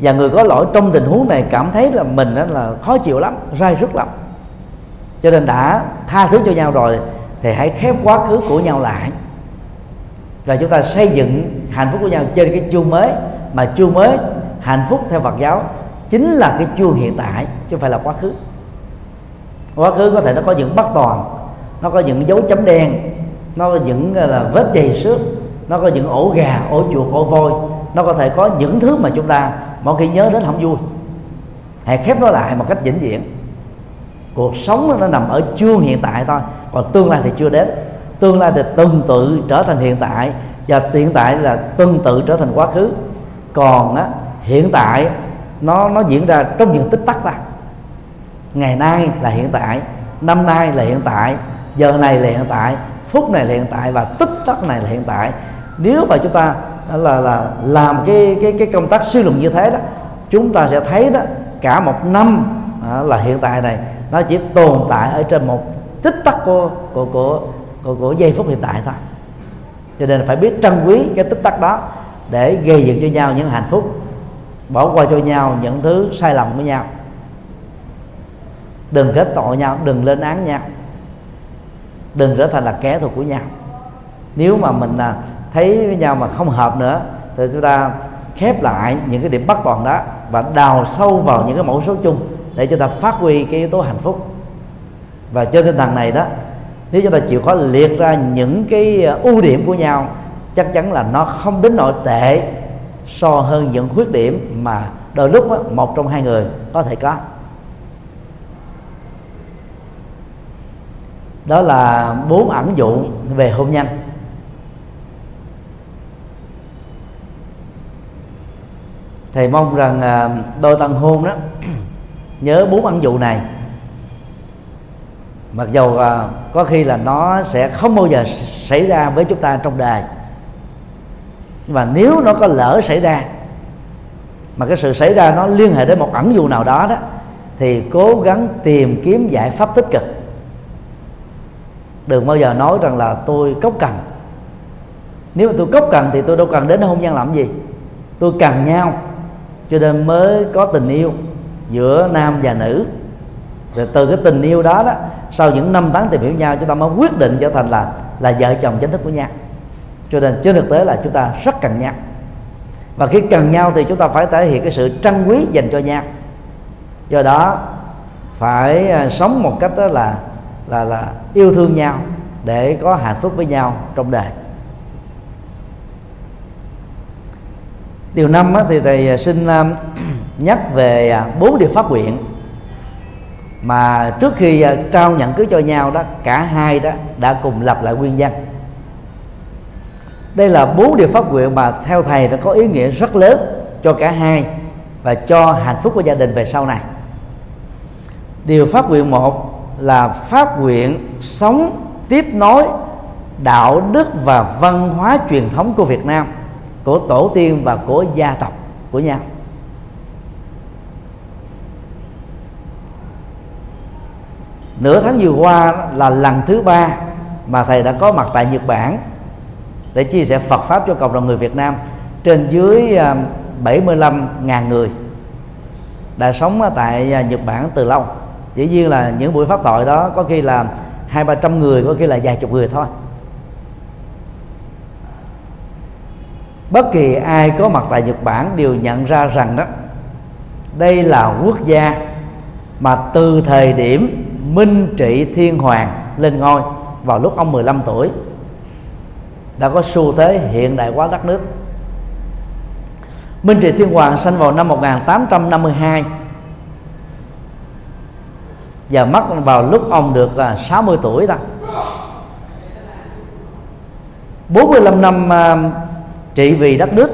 Và người có lỗi trong tình huống này cảm thấy là mình đó là khó chịu lắm, rai rứt lắm. Cho nên đã tha thứ cho nhau rồi thì hãy khép quá khứ của nhau lại. Và chúng ta xây dựng hạnh phúc của nhau trên cái chuông mới, mà chuông mới hạnh phúc theo Phật giáo chính là cái chuông hiện tại, chứ không phải là quá khứ. Quá khứ có thể nó có những bất toàn, nó có những dấu chấm đen nó có những là vết dày xước nó có những ổ gà ổ chuột ổ voi. Nó có thể có những thứ mà chúng ta mỗi khi nhớ đến không vui. Hãy khép nó lại một cách vĩnh viễn. Cuộc sống nó nằm ở chương hiện tại thôi còn tương lai thì chưa đến. Tương lai thì tương tự trở thành hiện tại và hiện tại là tương tự trở thành quá khứ. Còn á, hiện tại nó nó diễn ra trong những tích tắc ta ngày nay là hiện tại năm nay là hiện tại giờ này là hiện tại phút này là hiện tại và tích tắc này là hiện tại. Nếu mà chúng ta là là làm cái cái cái công tác suy luận như thế đó chúng ta sẽ thấy đó cả một năm à, là hiện tại này nó chỉ tồn tại ở trên một tích tắc của của của của, của giây phút hiện tại thôi. Cho nên phải biết trân quý cái tích tắc đó để gây dựng cho nhau những hạnh phúc bỏ qua cho nhau những thứ sai lầm của nhau. Đừng kết tội nhau đừng lên án nhau đừng trở thành là kẻ thù của nhau. Nếu mà mình là thấy với nhau mà không hợp nữa thì chúng ta khép lại những cái điểm bắt toàn đó và đào sâu vào những cái mẫu số chung để cho ta phát huy cái yếu tố hạnh phúc. Và trên tinh thần này đó nếu chúng ta chịu khó liệt ra những cái à, ưu điểm của nhau chắc chắn là nó không đến nỗi tệ so hơn những khuyết điểm mà đôi lúc đó, một trong hai người có thể có. Đó là bốn ẩn dụ về hôn nhân. Thầy mong rằng à, đôi tân hôn đó, nhớ bốn ẩn dụ này. Mặc dầu à, có khi là nó sẽ không bao giờ xảy ra với chúng ta trong đời. Nhưng mà nếu nó có lỡ xảy ra, mà cái sự xảy ra nó liên hệ đến một ẩn dụ nào đó đó, thì cố gắng tìm kiếm giải pháp tích cực đừng bao giờ nói rằng là tôi cốc cần nếu mà tôi cốc cần thì tôi đâu cần đến hôn nhân làm gì. Tôi cần nhau, cho nên mới có tình yêu giữa nam và nữ. Rồi từ cái tình yêu đó đó, sau những năm tháng tìm hiểu nhau, chúng ta mới quyết định trở thành là là vợ chồng chính thức của nhau. Cho nên trên thực tế là chúng ta rất cần nhau. Và khi cần nhau thì chúng ta phải thể hiện cái sự trân quý dành cho nhau. Do đó, phải à, sống một cách đó là là là yêu thương nhau để có hạnh phúc với nhau trong đời. Điều năm thì thầy à, xin à, nhắc về à, bốn điều phát nguyện mà trước khi trao nhận cưới cho nhau đó, cả hai đó đã cùng lập lại nguyên danh đây là bốn điều phát nguyện mà theo thầy đã có ý nghĩa rất lớn cho cả hai và cho hạnh phúc của gia đình về sau này. Điều phát nguyện một là phát nguyện sống tiếp nối đạo đức và văn hóa truyền thống của Việt Nam, của tổ tiên và của gia tộc của nhau. Nửa tháng vừa qua là lần thứ ba mà thầy đã có mặt tại Nhật Bản để chia sẻ Phật pháp cho cộng đồng người Việt Nam trên dưới à, 75.000 người đã sống tại à, Nhật Bản từ lâu dĩ nhiên là những buổi pháp thoại đó có khi là hai ba trăm người, có khi là vài chục người thôi. Bất kỳ ai có mặt tại Nhật Bản đều nhận ra rằng đó, đây là quốc gia mà từ thời điểm Minh Trị Thiên Hoàng lên ngôi vào lúc ông 15 tuổi, đã có xu thế hiện đại hóa đất nước. Minh Trị Thiên Hoàng sinh vào năm 1852 và mất vào lúc ông được à, 60 tuổi ta 45 năm à, trị vì đất nước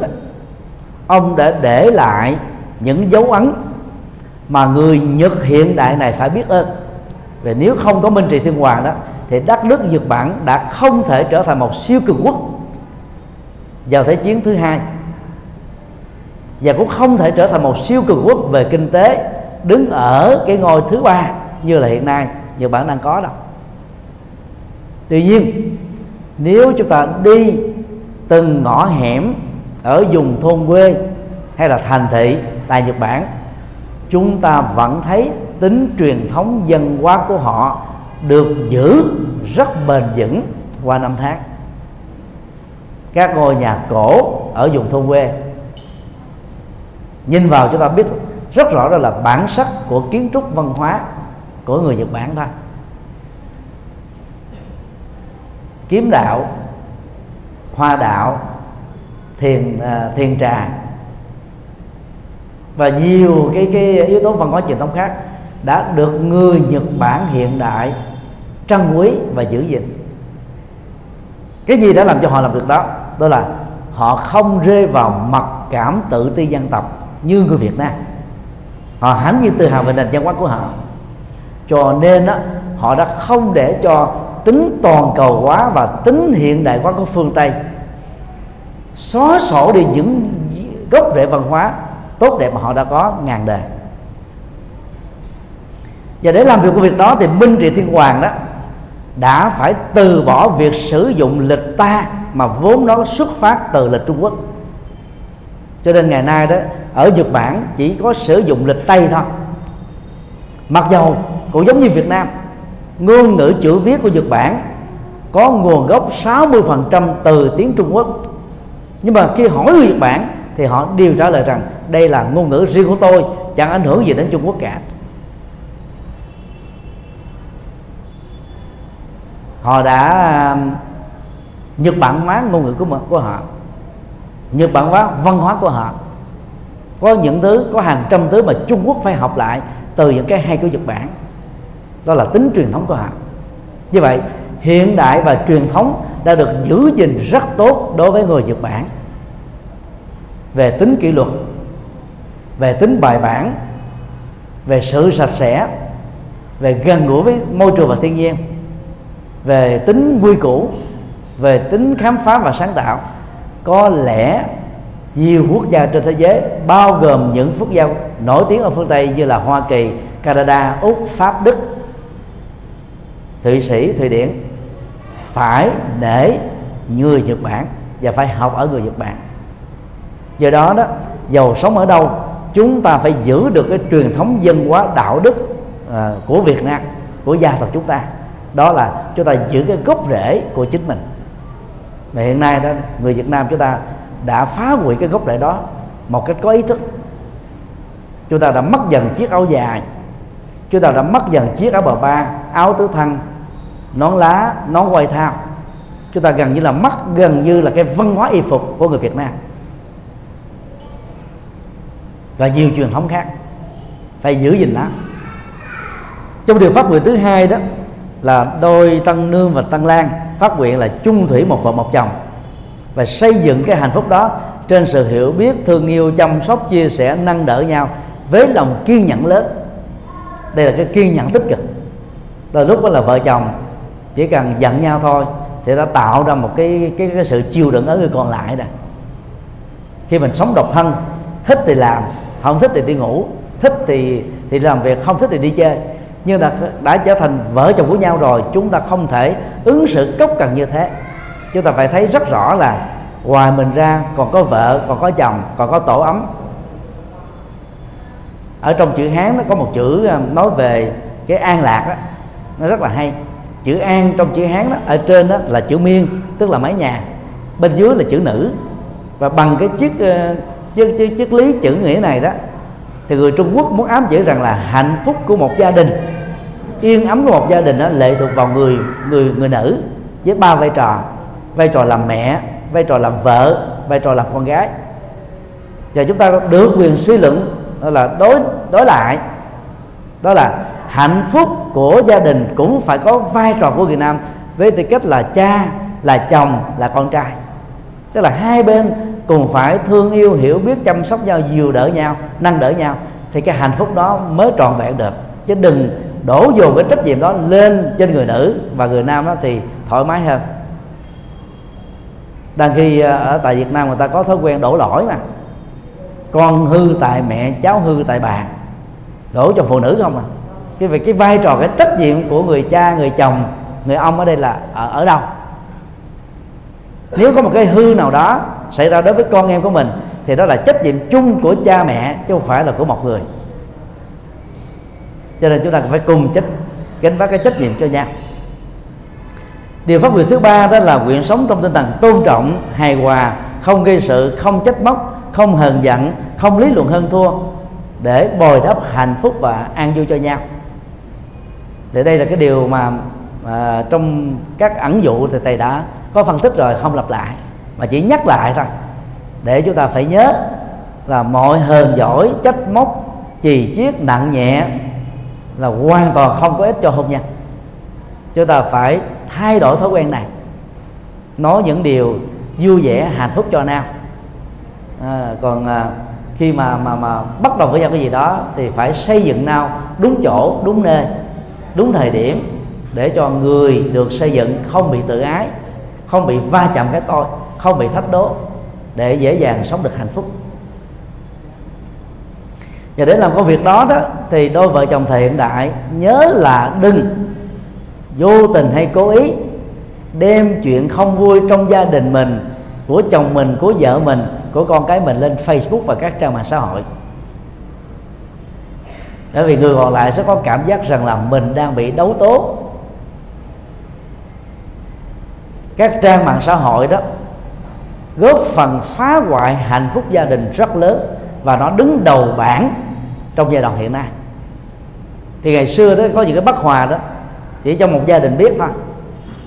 ông đã để lại những dấu ấn mà người Nhật hiện đại này phải biết ơn. Vì nếu không có Minh Trị Thiên Hoàng đó, thì đất nước Nhật Bản đã không thể trở thành một siêu cường quốc vào thế chiến thứ hai. Và cũng không thể trở thành một siêu cường quốc về kinh tế, đứng ở cái ngôi thứ ba như là hiện nay Nhật Bản đang có đâu tuy nhiên, nếu chúng ta đi từng ngõ hẻm ở vùng thôn quê hay là thành thị tại Nhật Bản, chúng ta vẫn thấy tính truyền thống dân hóa của họ được giữ rất bền vững qua năm tháng. Các ngôi nhà cổ ở vùng thôn quê nhìn vào chúng ta biết rất rõ đó là bản sắc của kiến trúc văn hóa của người Nhật Bản thôi. Kiếm đạo hoa đạo thiền uh, thiền trà và nhiều cái cái yếu tố văn hóa truyền thống khác đã được người Nhật Bản hiện đại trân quý và giữ gìn. Cái gì đã làm cho họ làm được đó? Đó là họ không rơi vào mặc cảm tự ti dân tộc như người Việt Nam. Họ hãnh diện tự hào về nền văn hóa của họ cho nên á, họ đã không để cho tính toàn cầu hóa và tính hiện đại hóa của phương Tây xóa sổ đi những gốc rễ văn hóa tốt đẹp mà họ đã có ngàn đời. Và để làm việc của việc đó thì Minh Trị Thiên Hoàng đó đã phải từ bỏ việc sử dụng lịch ta mà vốn nó xuất phát từ lịch Trung Quốc. Cho nên ngày nay đó ở Nhật Bản chỉ có sử dụng lịch Tây thôi. Mặc dầu cũng giống như Việt Nam, ngôn ngữ chữ viết của Nhật Bản có nguồn gốc 60% từ tiếng Trung Quốc. Nhưng mà khi hỏi người Nhật Bản thì họ đều trả lời rằng đây là ngôn ngữ riêng của tôi, chẳng ảnh hưởng gì đến Trung Quốc cả. Họ đã um, nhật bản hóa ngôn ngữ của của họ. Nhật bản hóa văn hóa của họ. Có những thứ, có hàng trăm thứ mà Trung Quốc phải học lại từ những cái hay của Nhật Bản đó là tính truyền thống của họ. Như vậy hiện đại và truyền thống đã được giữ gìn rất tốt đối với người Nhật Bản. Về tính kỷ luật về tính bài bản về sự sạch sẽ về gần gũi với môi trường và thiên nhiên về tính quy củ về tính khám phá và sáng tạo có lẽ nhiều quốc gia trên thế giới bao gồm những quốc gia nổi tiếng ở phương Tây như là Hoa Kỳ, Canada, Úc, Pháp, Đức, Thụy Sĩ, Thụy Điển phải để người Nhật Bản và phải học ở người Nhật Bản. Do đó đó, dầu sống ở đâu, chúng ta phải giữ được cái truyền thống dân hóa đạo đức uh, của Việt Nam, của gia tộc chúng ta. Đó là chúng ta giữ cái gốc rễ của chính mình. Và hiện nay đó người Việt Nam chúng ta đã phá hủy cái gốc rễ đó một cách có ý thức chúng ta đã mất dần chiếc áo dài chúng ta đã mất dần chiếc áo bờ ba áo tứ thân nón lá, nón quay thao. Chúng ta gần như là mất gần như là cái văn hóa y phục của người Việt Nam. Và nhiều truyền thống khác. Phải giữ gìn nó. Trong điều phát nguyện thứ hai đó là đôi tăng nương và tăng lan phát nguyện là chung thủy một vợ một chồng và xây dựng cái hạnh phúc đó trên sự hiểu biết, thương yêu, chăm sóc, chia sẻ, nâng đỡ nhau với lòng kiên nhẫn lớn. Đây là cái kiên nhẫn tích cực. Đôi lúc đó là vợ chồng chỉ cần giận nhau thôi thì đã tạo ra một cái cái, cái sự chiêu đựng ở người còn lại rồi khi mình sống độc thân thích thì làm không thích thì đi ngủ thích thì thì làm việc không thích thì đi chơi. Nhưng đã đã trở thành vợ chồng của nhau rồi chúng ta không thể ứng xử cốc cần như thế. Chúng ta phải thấy rất rõ là ngoài mình ra còn có vợ còn có chồng còn có tổ ấm. Ở trong chữ hán nó có một chữ à, nói về cái an lạc đó. Nó rất là hay chữ an trong chữ hán đó ở trên đó là chữ miên tức là mái nhà. Bên dưới là chữ nữ. Và bằng cái chiếc ờ, chiếc, chiếc, chiếc lý chữ nghĩa này đó thì người Trung Quốc muốn ám chỉ rằng là hạnh phúc của một gia đình yên ấm của một gia đình đó lệ thuộc vào người người người nữ với ba vai trò. Vai trò làm mẹ vai trò làm vợ vai trò làm con gái. Và chúng ta được quyền suy luận đó là đối đối lại đó là hạnh phúc của gia đình cũng phải có vai trò của người Nam. Với tư cách là cha, là chồng, là con trai. Tức là hai bên cùng phải thương yêu, hiểu biết, chăm sóc nhau, dìu đỡ nhau, nâng đỡ nhau. Thì cái hạnh phúc đó mới trọn vẹn được. Chứ đừng đổ dồn cái trách nhiệm đó lên trên người nữ và người nam đó thì thoải mái hơn. Đang khi à, ở tại Việt Nam người ta có thói quen đổ lỗi mà. Con hư tại mẹ, cháu hư tại bà. Đổ cho phụ nữ không à? Cái về cái vai trò cái trách nhiệm của người cha người chồng người ông ở đây là ở, ở đâu? Nếu có một cái hư nào đó xảy ra đối với con em của mình thì đó là trách nhiệm chung của cha mẹ chứ không phải là của một người. Cho nên chúng ta phải cùng trách gánh vác cái trách nhiệm cho nhau. Điều pháp quyền thứ ba đó là nguyện sống trong tinh thần tôn trọng hài hòa không gây sự không trách móc không hờn giận không lý luận hơn thua để bồi đắp hạnh phúc và an vui cho nhau thì đây là cái điều mà à, trong các ẩn dụ thì thầy đã có phân tích rồi không lặp lại mà chỉ nhắc lại thôi. Để chúng ta phải nhớ là mọi hờn giỏi trách móc chì chiết nặng nhẹ là hoàn toàn không có ích cho hôn nhân. Chúng ta phải thay đổi thói quen này. Nói những điều vui vẻ hạnh phúc cho nam à, còn à, khi mà mà mà bắt đầu với nhau cái gì đó thì phải xây dựng nào đúng chỗ đúng nơi đúng thời điểm để cho người được xây dựng không bị tự ái, không bị va chạm cái tôi, không bị thách đố, để dễ dàng sống được hạnh phúc. Và để làm công việc đó đó, thì đôi vợ chồng thời hiện đại nhớ là đừng vô tình hay cố ý đem chuyện không vui trong gia đình mình, của chồng mình, của vợ mình, của con cái mình lên Facebook và các trang mạng xã hội bởi vì người còn lại sẽ có cảm giác rằng là mình đang bị đấu tố. Các trang mạng xã hội đó góp phần phá hoại hạnh phúc gia đình rất lớn và nó đứng đầu bảng trong giai đoạn hiện nay. Thì ngày xưa đó có những cái bất hòa đó, chỉ trong một gia đình biết thôi.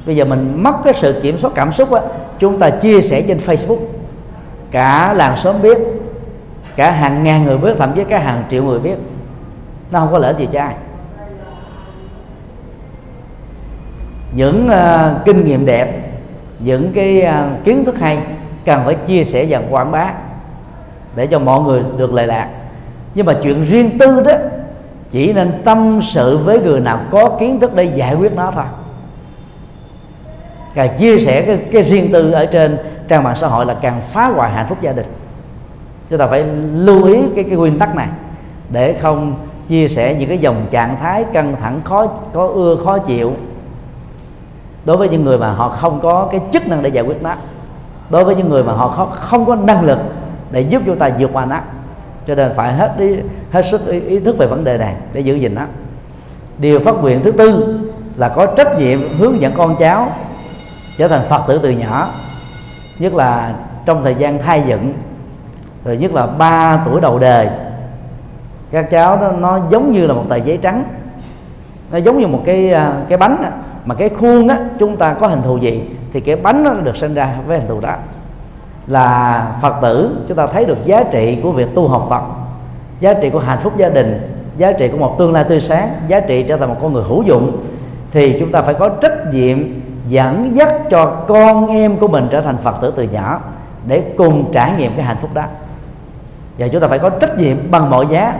Bây giờ mình mất cái sự kiểm soát cảm xúc á, chúng ta chia sẻ trên facebook. Cả làng xóm biết, cả hàng ngàn người biết, thậm chí cả hàng triệu người biết nó không có lợi gì cho ai. Những uh, kinh nghiệm đẹp những cái uh, kiến thức hay cần phải chia sẻ và quảng bá để cho mọi người được lợi lạc. Nhưng mà chuyện riêng tư đó chỉ nên tâm sự với người nào có kiến thức để giải quyết nó thôi. Càng chia sẻ cái, cái riêng tư ở trên trang mạng xã hội là càng phá hoại hạnh phúc gia đình. Chúng ta phải lưu ý cái cái nguyên tắc này để không chia sẻ những cái dòng trạng thái căng thẳng khó có ưa khó chịu. Đối với những người mà họ không có cái chức năng để giải quyết nó. Đối với những người mà họ không không có năng lực để giúp chúng ta vượt qua nó. Cho nên phải hết ý, hết sức ý, ý thức về vấn đề này để giữ gìn nó. Điều phát nguyện thứ tư là có trách nhiệm hướng dẫn con cháu trở thành phật tử từ nhỏ nhất là trong thời gian thai dựng rồi nhất là ba tuổi đầu đời các cháu đó, nó giống như là một tờ giấy trắng. Nó giống như một cái à, cái bánh đó. mà cái khuôn á, chúng ta có hình thù gì thì cái bánh nó được sinh ra với hình thù đó. Là phật tử, chúng ta thấy được giá trị của việc tu học phật, giá trị của hạnh phúc gia đình, giá trị của một tương lai tươi sáng, giá trị trở thành một con người hữu dụng, thì chúng ta phải có trách nhiệm dẫn dắt cho con em của mình trở thành phật tử từ nhỏ để cùng trải nghiệm cái hạnh phúc đó. Và chúng ta phải có trách nhiệm bằng mọi giá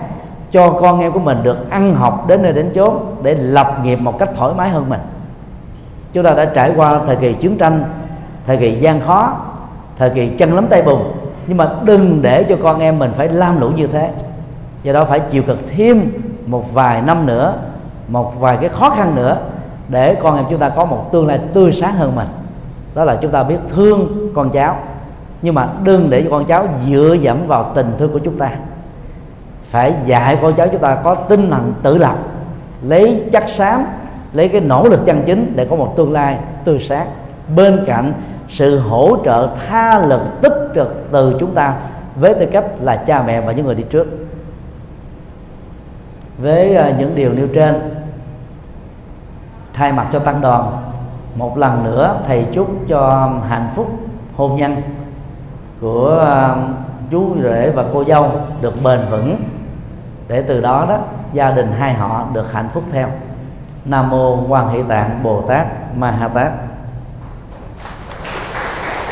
cho con em của mình được ăn học đến nơi đến chốn để lập nghiệp một cách thoải mái hơn mình. Chúng ta đã trải qua thời kỳ chiến tranh, thời kỳ gian khó, thời kỳ chân lắm tay bùn nhưng mà đừng để cho con em mình phải lam lũ như thế. Do đó phải chịu cực thêm một vài năm nữa, một vài cái khó khăn nữa để con em chúng ta có một tương lai tươi sáng hơn mình. Đó là chúng ta biết thương con cháu, nhưng mà đừng để cho con cháu dựa dẫm vào tình thương của chúng ta phải dạy con cháu chúng ta có tinh thần tự lập, lấy chắc xám, lấy cái nỗ lực chân chính để có một tương lai tươi sáng. Bên cạnh sự hỗ trợ tha lực tích cực từ chúng ta với tư cách là cha mẹ và những người đi trước. Với à, những điều nêu trên, thay mặt cho tăng đoàn, một lần nữa thầy chúc cho hạnh phúc hôn nhân của à, chú rể và cô dâu được bền vững để từ đó đó, gia đình hai họ được hạnh phúc theo. Nam mô quan hệ tạng bồ tát ma ha tát.